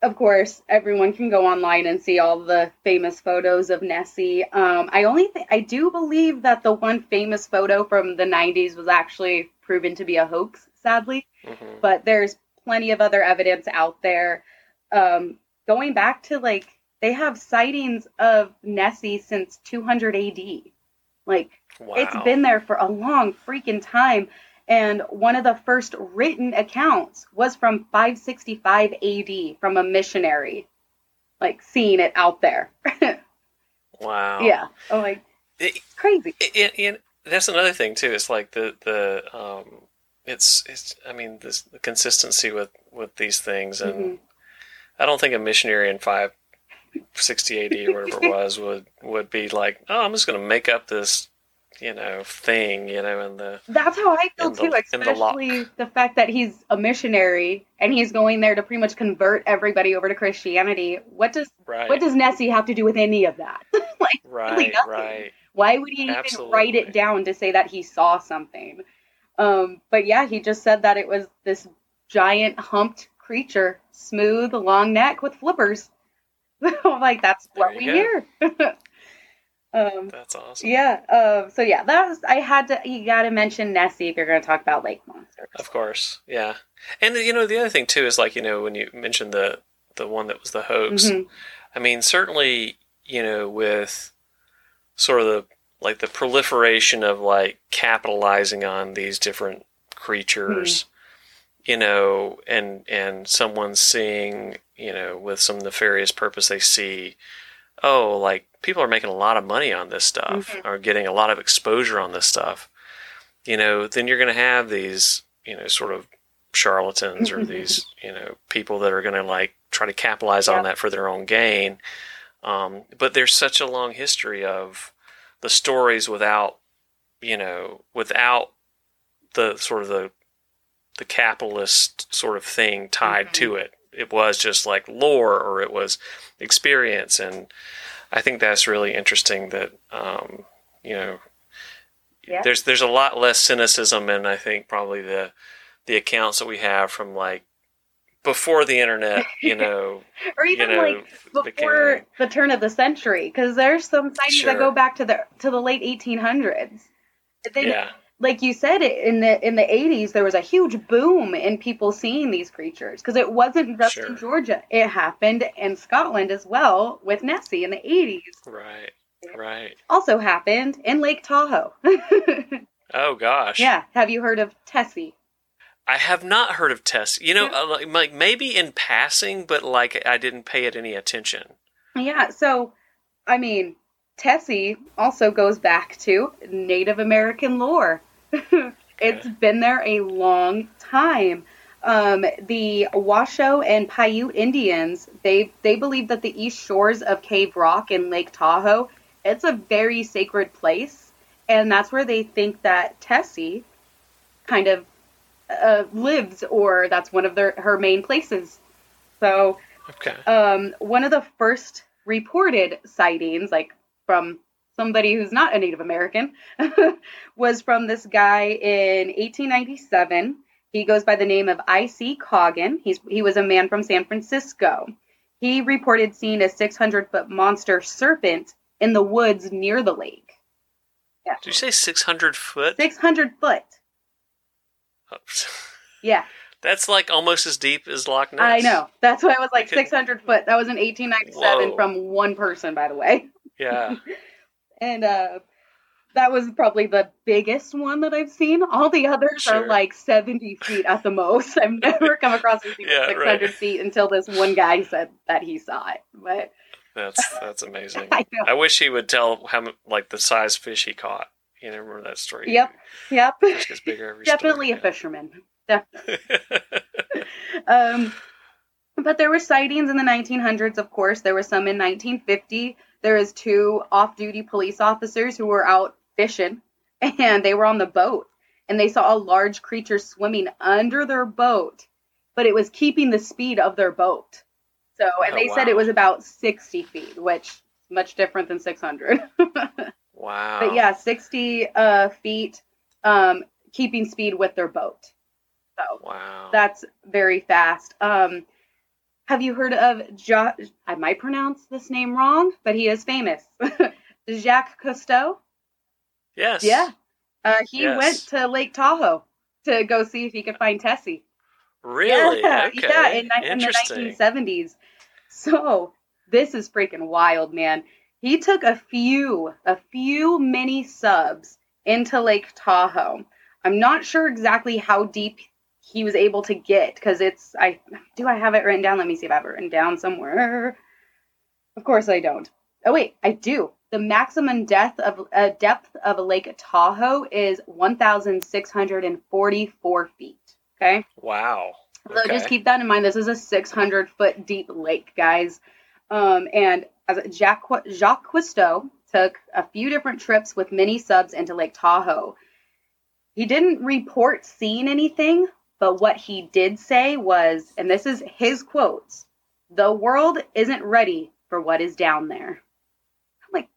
of course everyone can go online and see all the famous photos of Nessie. Um I only th- I do believe that the one famous photo from the 90s was actually proven to be a hoax sadly, hmm but there's plenty of other evidence out there um going back to like they have sightings of Nessie since 200 AD. Like Wow. it's been there for a long freaking time. And one of the first written accounts was from 565 AD from a missionary, like seeing it out there. wow. yeah. Oh, like, It- it's crazy. and, that's another thing too. It's like the the um, it's it's. I mean, this the consistency with with these things, and Mhm. I don't think a missionary in five sixty AD or whatever it was would would be like, oh, I'm just going to make up this, you know, thing, you know, and the That's how I feel too, in the especially the fact that he's a missionary and he's going there to pretty much convert everybody over to Christianity. What does right, what does Nessie have to do with any of that? like, really right, nothing. right, Why would he even write it down to say that he saw something? Um, but yeah, he just said that it was this giant humped creature, smooth, long neck with flippers. Like, that's what we you hear. um, that's awesome. yeah. Um, so yeah, that was. I had to. You got to mention Nessie if you're going to talk about lake monsters. Of course, yeah. And you know, the other thing too is like you know when you mentioned the the one that was the hoax. Mhm. I mean, certainly, you know, with sort of the like the proliferation of like capitalizing on these different creatures, you know, and and someone seeing, you know, with some nefarious purpose, they see, oh, like people are making a lot of money on this stuff, Mhm. or getting a lot of exposure on this stuff, you know, then you're going to have these, you know, sort of charlatans or these, you know, people that are going to like try to capitalize Yeah. on that for their own gain. Um, but there's such a long history of the stories without you know without the sort of the the capitalist sort of thing tied Mhm. to it. It was just like lore or it was experience, and I think that's really interesting. That um, you know, Yeah. there's there's a lot less cynicism, and I think probably the the accounts that we have from like before the internet, you know, or you even know, like before became- the turn of the century, because there's some sightings that go back to the to the late 1800s. Then, yeah, like you said, in the in the 80s, there was a huge boom in people seeing these creatures because it wasn't just in Georgia; it happened in Scotland as well with Nessie in the 80s. right, right. Also happened in Lake Tahoe. Oh gosh, yeah, have you heard of Tessie? I have not heard of Tess. You know, uh, like- like maybe in passing, but like I didn't pay it any attention. Yeah, so I mean, Tessie also goes back to Native American lore. it's been there a long time. Um, the Washoe and Paiute Indians, they they believe that the east shores of Cave Rock and Lake Tahoe, it's a very sacred place, and that's where they think that Tessie kind of uh, lives, or that's one of their her main places. So Okay. um, one of the first reported sightings, like from somebody who's not a Native American, was from this guy in 1897. He goes by the name of I.C. Coggin. He's he was a man from San Francisco. He reported seeing a 600 foot monster serpent in the woods near the lake. Yeah, Did you say six hundred foot? 600 foot. Oops. Yeah, That's like almost as deep as Loch Ness. I know. That's why I was like Okay. 600 foot. That was in 1897 Whoa. from one person, by the way. Yeah. and uh that was probably the biggest one that I've seen. All the others are like 70 feet at the most. I've never come across anything Yeah, 600 right. feet until this one guy said that he saw it. But That's that's amazing. I. I wish he would tell how like the size fish he caught. You know, remember that story? Yep. Yep. Fish gets bigger every Definitely a story. fisherman. Definitely. Um, but there were sightings in the 1900s, of course. There were some in 1950. There was two off-duty police officers who were out fishing, and they were on the boat, and they saw a large creature swimming under their boat, but it was keeping the speed of their boat. So, and Oh, they said it was about 60 feet, which is much different than 600. wow. But yeah, 60 uh, feet, um, keeping speed with their boat. So Wow. that's very fast. Um, have you heard of jo- I might pronounce this name wrong, but he is famous. Jacques Cousteau. yes. Yeah. Uh, he Yes. went to Lake Tahoe to go see if he could find Tessie. Really? Yeah, okay. yeah, in, in the 1970s. So this is freaking wild, man. He took a few, a few mini subs into Lake Tahoe. I'm not sure exactly how deep he was able to get because it's. I do I have it written down? Let me see if I have it written down somewhere. Of course I don't. Oh wait, I do. The maximum depth of uh, depth of Lake Tahoe is 1,644 feet. Okay. Wow. So just keep that in mind. This is a 600 foot deep lake, guys. Um, and as Jacques, Jacques Cousteau took a few different trips with many subs into Lake Tahoe. He didn't report seeing anything, but what he did say was, and this is his quotes: "The world isn't ready for what is down there." I'm like,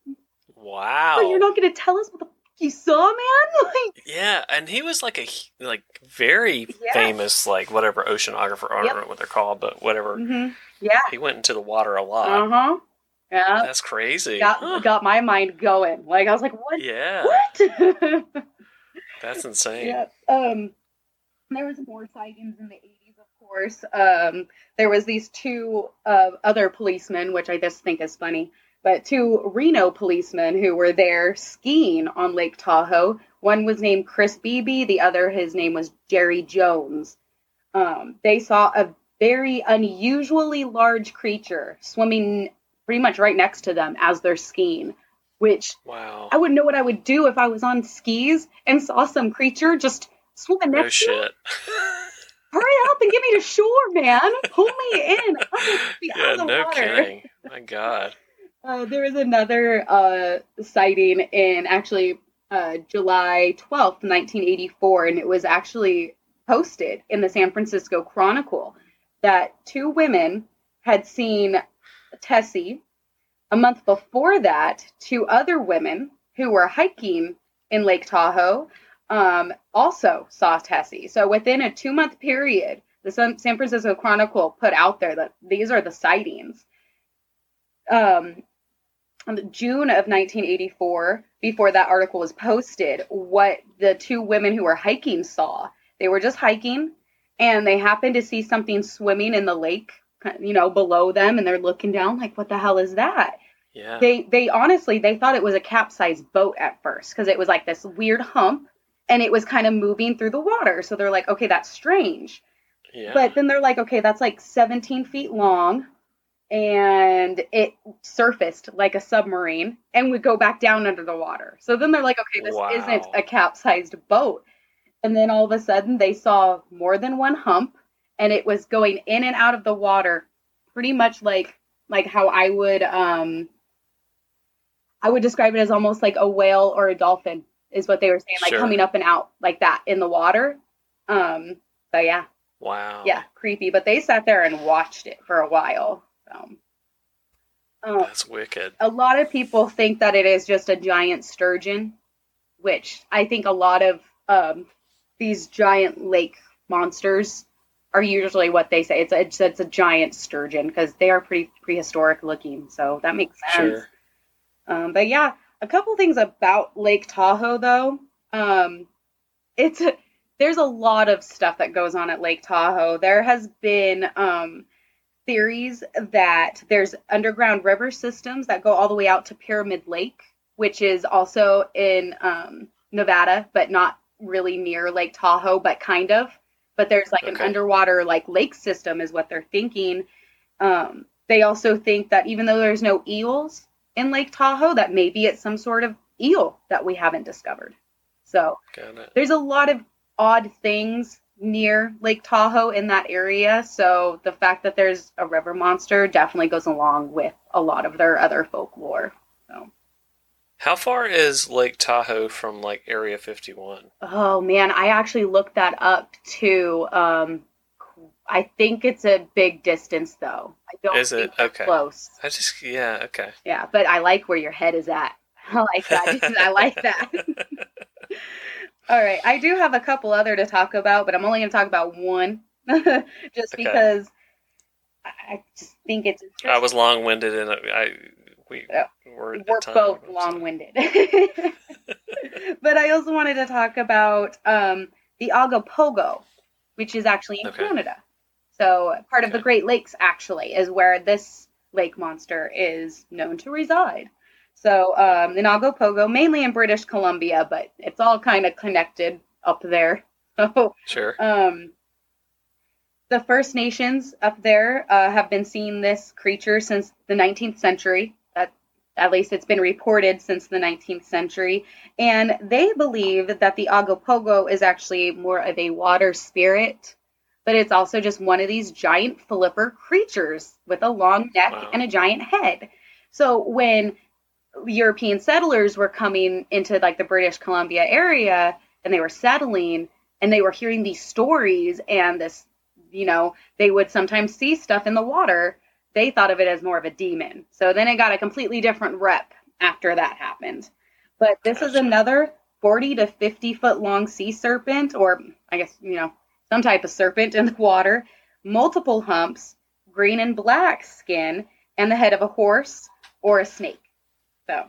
Wow. you're not going to tell us what the f- you saw, man? Like, Yeah, and he was like a like very Yeah. famous like whatever oceanographer. I don't Yep. know what they're called, but whatever. mhm. yeah, He went into the water a lot. uh huh, yeah. That's crazy. got Huh. got my mind going. Like I was like, what? Yeah, What? that's insane. yeah. Um, there was more sightings in the eighties, of course. Um, there was these two uh, other policemen, which I just think is funny, but two Reno policemen who were there skiing on Lake Tahoe. One was named Chris Beebe, the other his name was Jerry Jones. Um, they saw a very unusually large creature swimming pretty much right next to them as they're skiing, which Wow. I wouldn't know what I would do if I was on skis and saw some creature just swimming No next to me. shit. Hurry up and get me to shore, man. Pull me in. I need to be out yeah, no water. kidding. My God. Uh, there was another uh, sighting in actually uh, July 12th, 1984, and it was actually posted in the San Francisco Chronicle that two women had seen Tessie. A month before that, two other women who were hiking in Lake Tahoe um, also saw Tessie. So within a two month period, the San Francisco Chronicle put out there that these are the sightings. Um, June of 1984, before that article was posted, what the two women who were hiking saw. They were just hiking and they happened to see something swimming in the lake, you know, below them, and they're looking down like, what the hell is that? Yeah. They they honestly they thought it was a capsized boat at first because it was like this weird hump and it was kind of moving through the water. So they're like, okay, that's strange. yeah. But then they're like, okay, that's like 17 feet long and it surfaced like a submarine and would go back down under the water. So then they're like, okay, this Wow. isn't a capsized boat. And then all of a sudden they saw more than one hump and it was going in and out of the water pretty much like like how I would um I would describe it as almost like a whale or a dolphin is what they were saying like Sure. coming up and out like that in the water. Um so yeah, wow. yeah, creepy. But they sat there and watched it for a while. So, um, That's wicked. a lot of people think that it is just a giant sturgeon, which I think a lot of um, these giant lake monsters are usually what they say. It's a, it's, it's a giant sturgeon because they are pretty prehistoric looking. So that makes sense. Sure. Um, but yeah, a couple things about Lake Tahoe though. Um, it's a, there's a lot of stuff that goes on at Lake Tahoe. There has been um, theories that there's underground river systems that go all the way out to Pyramid Lake, which is also in um, Nevada, but not really near Lake Tahoe, but kind of. But there's like an underwater like lake system is what they're thinking. Um, they also think that even though there's no eels in Lake Tahoe, that maybe it's some sort of eel that we haven't discovered. So there's a lot of odd things near Lake Tahoe in that area. So the fact that there's a river monster definitely goes along with a lot of their other folklore. So, How far is Lake Tahoe from like Area 51? oh man, I actually looked that up too. Um, I think it's a big distance though. I don't Is it? Okay. close. I just yeah okay. Yeah, but I like where your head is at. I like that. I like that. All right, I do have a couple other to talk about, but I'm only going to talk about one, just Okay. because I just think it's. I was long winded and I we Yeah. were We're time, both long-winded, but I also wanted to talk about um, the Ogopogo, which is actually in Okay. Canada. So part of the Great Lakes actually is where this lake monster is known to reside. So um, in Ogopogo, mainly in British Columbia, but it's all kind of connected up there. So Sure. um, the First Nations up there uh, have been seeing this creature since the 19th century. That, at least it's been reported since the 19th century. And they believe that the Ogopogo is actually more of a water spirit, but it's also just one of these giant flipper creatures with a long neck Wow. and a giant head. So when European settlers were coming into like the British Columbia area and they were settling and they were hearing these stories and this you know they would sometimes see stuff in the water they thought of it as more of a demon so then it got a completely different rep after that happened but this is another 40 to 50 foot long sea serpent or i guess you know some type of serpent in the water multiple humps green and black skin and the head of a horse or a snake so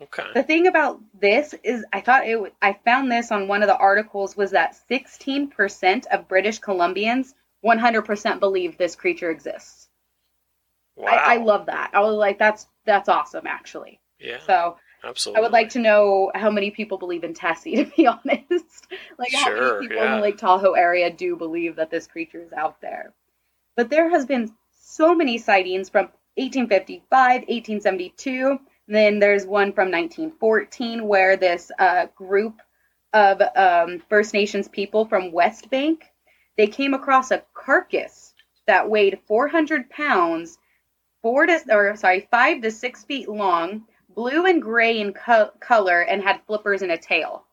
Okay. the thing about this is, I thought it. w- I found this on one of the articles was that 16% of British Columbians 100% believe this creature exists. Wow. I, I love that. I was like, that's that's awesome, actually. Yeah. So absolutely. I would like to know how many people believe in Tessie, to be honest. like how many people in the Lake Tahoe area do believe that this creature is out there. But there has been so many sightings from 1855, 1872. Then there's one from 1914 where this uh, group of um, First Nations people from West Bank they came across a carcass that weighed 400 pounds four to or sorry five to six feet long, blue and gray in co- color, and had flippers and a tail.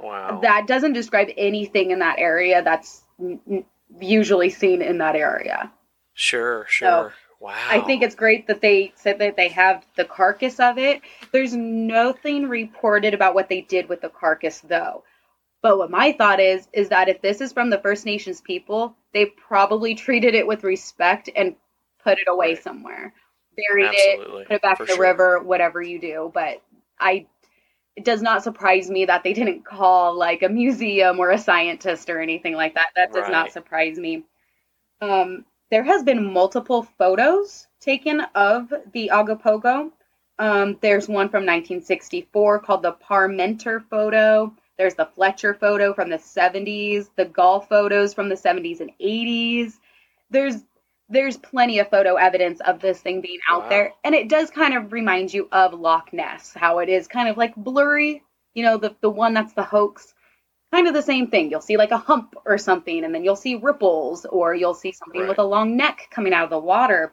Wow. That doesn't describe anything in that area that's n- usually seen in that area. Sure, sure. wow. I think it's great that they said that they have the carcass of it. There's nothing reported about what they did with the carcass though. But what my thought is is that if this is from the First Nations people, they probably treated it with respect and put it away Right. somewhere. Buried Absolutely, it, put it back for in the sure. river, whatever you do. But I it does not surprise me that they didn't call like a museum or a scientist or anything like that. That does not surprise me. Um, there has been multiple photos taken of the Ogopogo. Um, there's one from 1964 called the Parmenter photo. There's the Fletcher photo from the 70s, the Gall photos from the 70s and 80s. There's there's plenty of photo evidence of this thing being out Wow. there, and it does kind of remind you of Loch Ness, how it is kind of like blurry. You know, the the one that's the hoax kind of the same thing. You'll see like a hump or something, and then you'll see ripples, or you'll see something Right. with a long neck coming out of the water.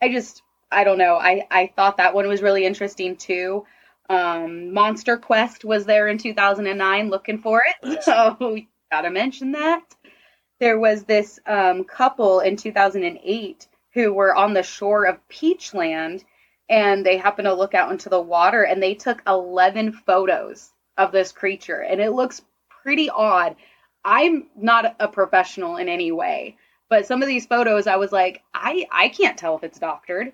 I just, I don't know. I, I thought that one was really interesting too. Um, Monster Quest was there in 2009 looking for it. Nice. So, gotta mention that. There was this um, couple in 2008 who were on the shore of Peachland and they happened to look out into the water and they took 11 photos of this creature and it looks pretty odd. I'm not a professional in any way, but some of these photos I was like, I I can't tell if it's doctored.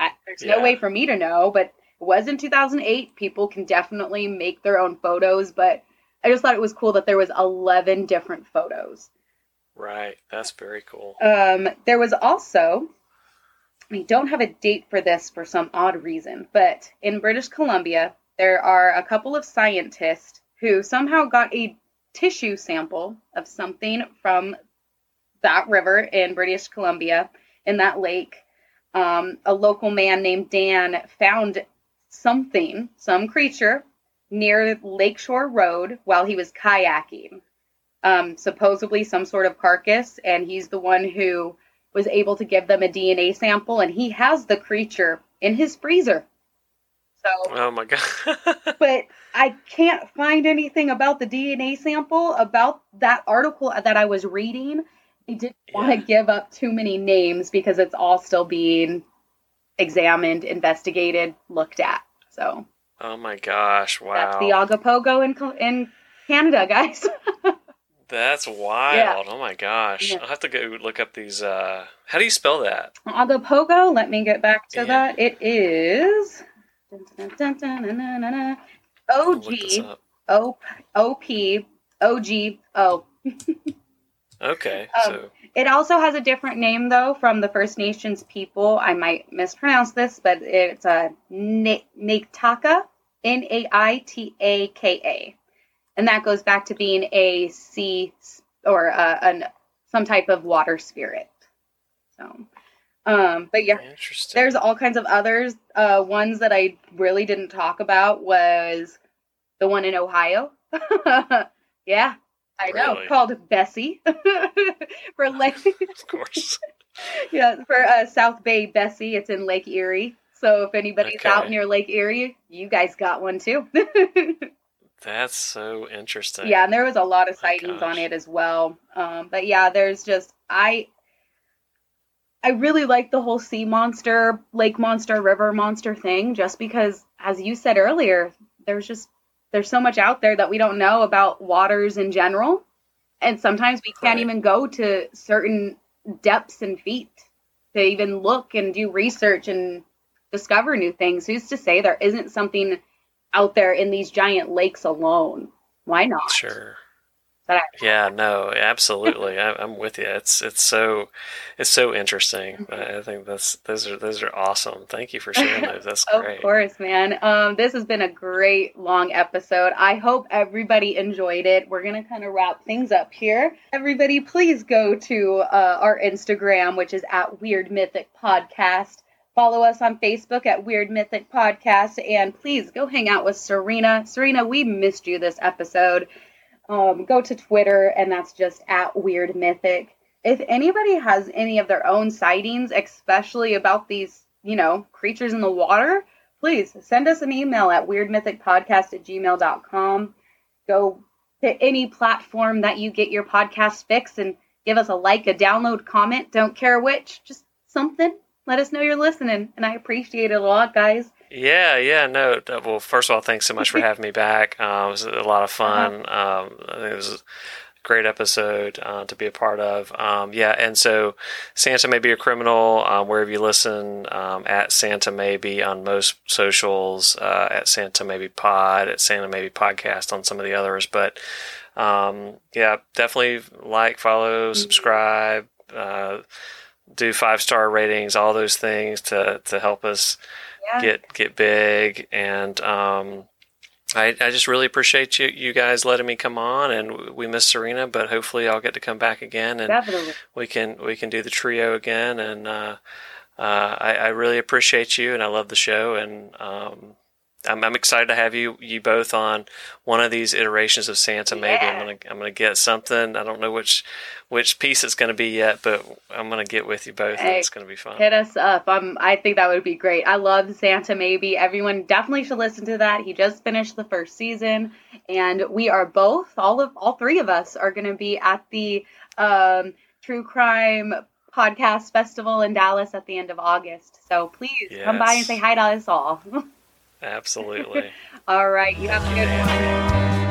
I, there's no way for me to know, but it was in 2008. People can definitely make their own photos, but I just thought it was cool that there was 11 different photos. Right. That's very cool. Um, there was also, I don't have a date for this for some odd reason, but in British Columbia, there are a couple of scientists who somehow got a tissue sample of something from that river in British Columbia in that lake. Um, a local man named Dan found something, some creature, near Lakeshore Road while he was kayaking um, supposedly some sort of carcass, and he's the one who was able to give them a DNA sample, and he has the creature in his freezer. So, Oh my god. but I can't find anything about the DNA sample about that article that I was reading. I didn't want to give up too many names because it's all still being examined, investigated, looked at. So oh my gosh. Wow. that's the Ogopogo in in Canada, guys. That's wild. Yeah. Oh my gosh. Yeah. I'll have to go look up these uh how do you spell that? Ogopogo, let me get back to Yeah. that. It is O G. O O P O G O. Okay. Um, so It also has a different name though from the First Nations people. I might mispronounce this, but it's a Naitaka, N A I T A K A, and that goes back to being a sea or uh, an some type of water spirit. So, um, but yeah, there's all kinds of others. Uh, ones that I really didn't talk about was the one in Ohio. yeah, I know, Really? called Bessie for Lake. of course. yeah, for uh, South Bay Bessie. It's in Lake Erie. So if anybody's Okay. out near Lake Erie, you guys got one too. That's so interesting. yeah, and there was a lot of My sightings on it as well. Um, but yeah, there's just I I really like the whole sea monster, lake monster, river monster thing just because as you said earlier, there's just there's so much out there that we don't know about waters in general. And sometimes we can't Right. even go to certain depths and feet to even look and do research and discover new things. Who's to say there isn't something out there in these giant lakes alone? Why not? Sure. I- Yeah, no, absolutely. I, I'm with you. It's it's so it's so interesting. Mm-hmm. I I think that's those are those are awesome. Thank you for sharing those. That's Of great. Of course, man. Um, this has been a great long episode. I hope everybody enjoyed it. We're gonna kind of wrap things up here. Everybody, please go to uh, our Instagram, which is at Weird Mythic Podcast. Follow us on Facebook at Weird Mythic Podcast, and please go hang out with Serena. Serena, we missed you this episode. Um, go to Twitter, and that's just at Weird Mythic. if anybody has any of their own sightings, especially about these, you know, creatures in the water, please send us an email at weirdmythicpodcast at gmail.com. Go to any platform that you get your podcast fix and give us a like, a download, comment. Don't care which, just something. Let us know you're listening, and I appreciate it a lot, guys. Yeah, yeah, no. Well, first of all, thanks so much for having me back. Uh, it was a lot of fun. Uh-huh. Um, I think it was a great episode uh, to be a part of. Um, yeah, and so Santa may be a criminal um, wherever you listen um, at Santa Maybe on most socials, uh, at Santa Maybe Pod, at Santa Maybe Podcast on some of the others. But um, yeah, definitely like, follow, mm-hmm. subscribe. Uh, do five star ratings, all those things to, to help us yeah. get get big and um, I, I just really appreciate you you guys letting me come on, and we miss Serena, but hopefully I'll get to come back again, and Definitely. we can we can do the trio again, and uh, uh, I, I, really appreciate you, and I love the show, and um, I'm, I'm excited to have you you both on one of these iterations of Santa. Maybe yeah. I'm gonna I'm gonna get something. I don't know which which piece it's gonna be yet, but I'm gonna get with you both. Hey, and it's gonna be fun. Hit us up. Um, I think that would be great. I love Santa. Maybe everyone definitely should listen to that. He just finished the first season, and we are both all of all three of us are gonna be at the um, True Crime podcast festival in Dallas at the end of August. So please yes. come by and say hi to us all. Absolutely. All right. You have a good one.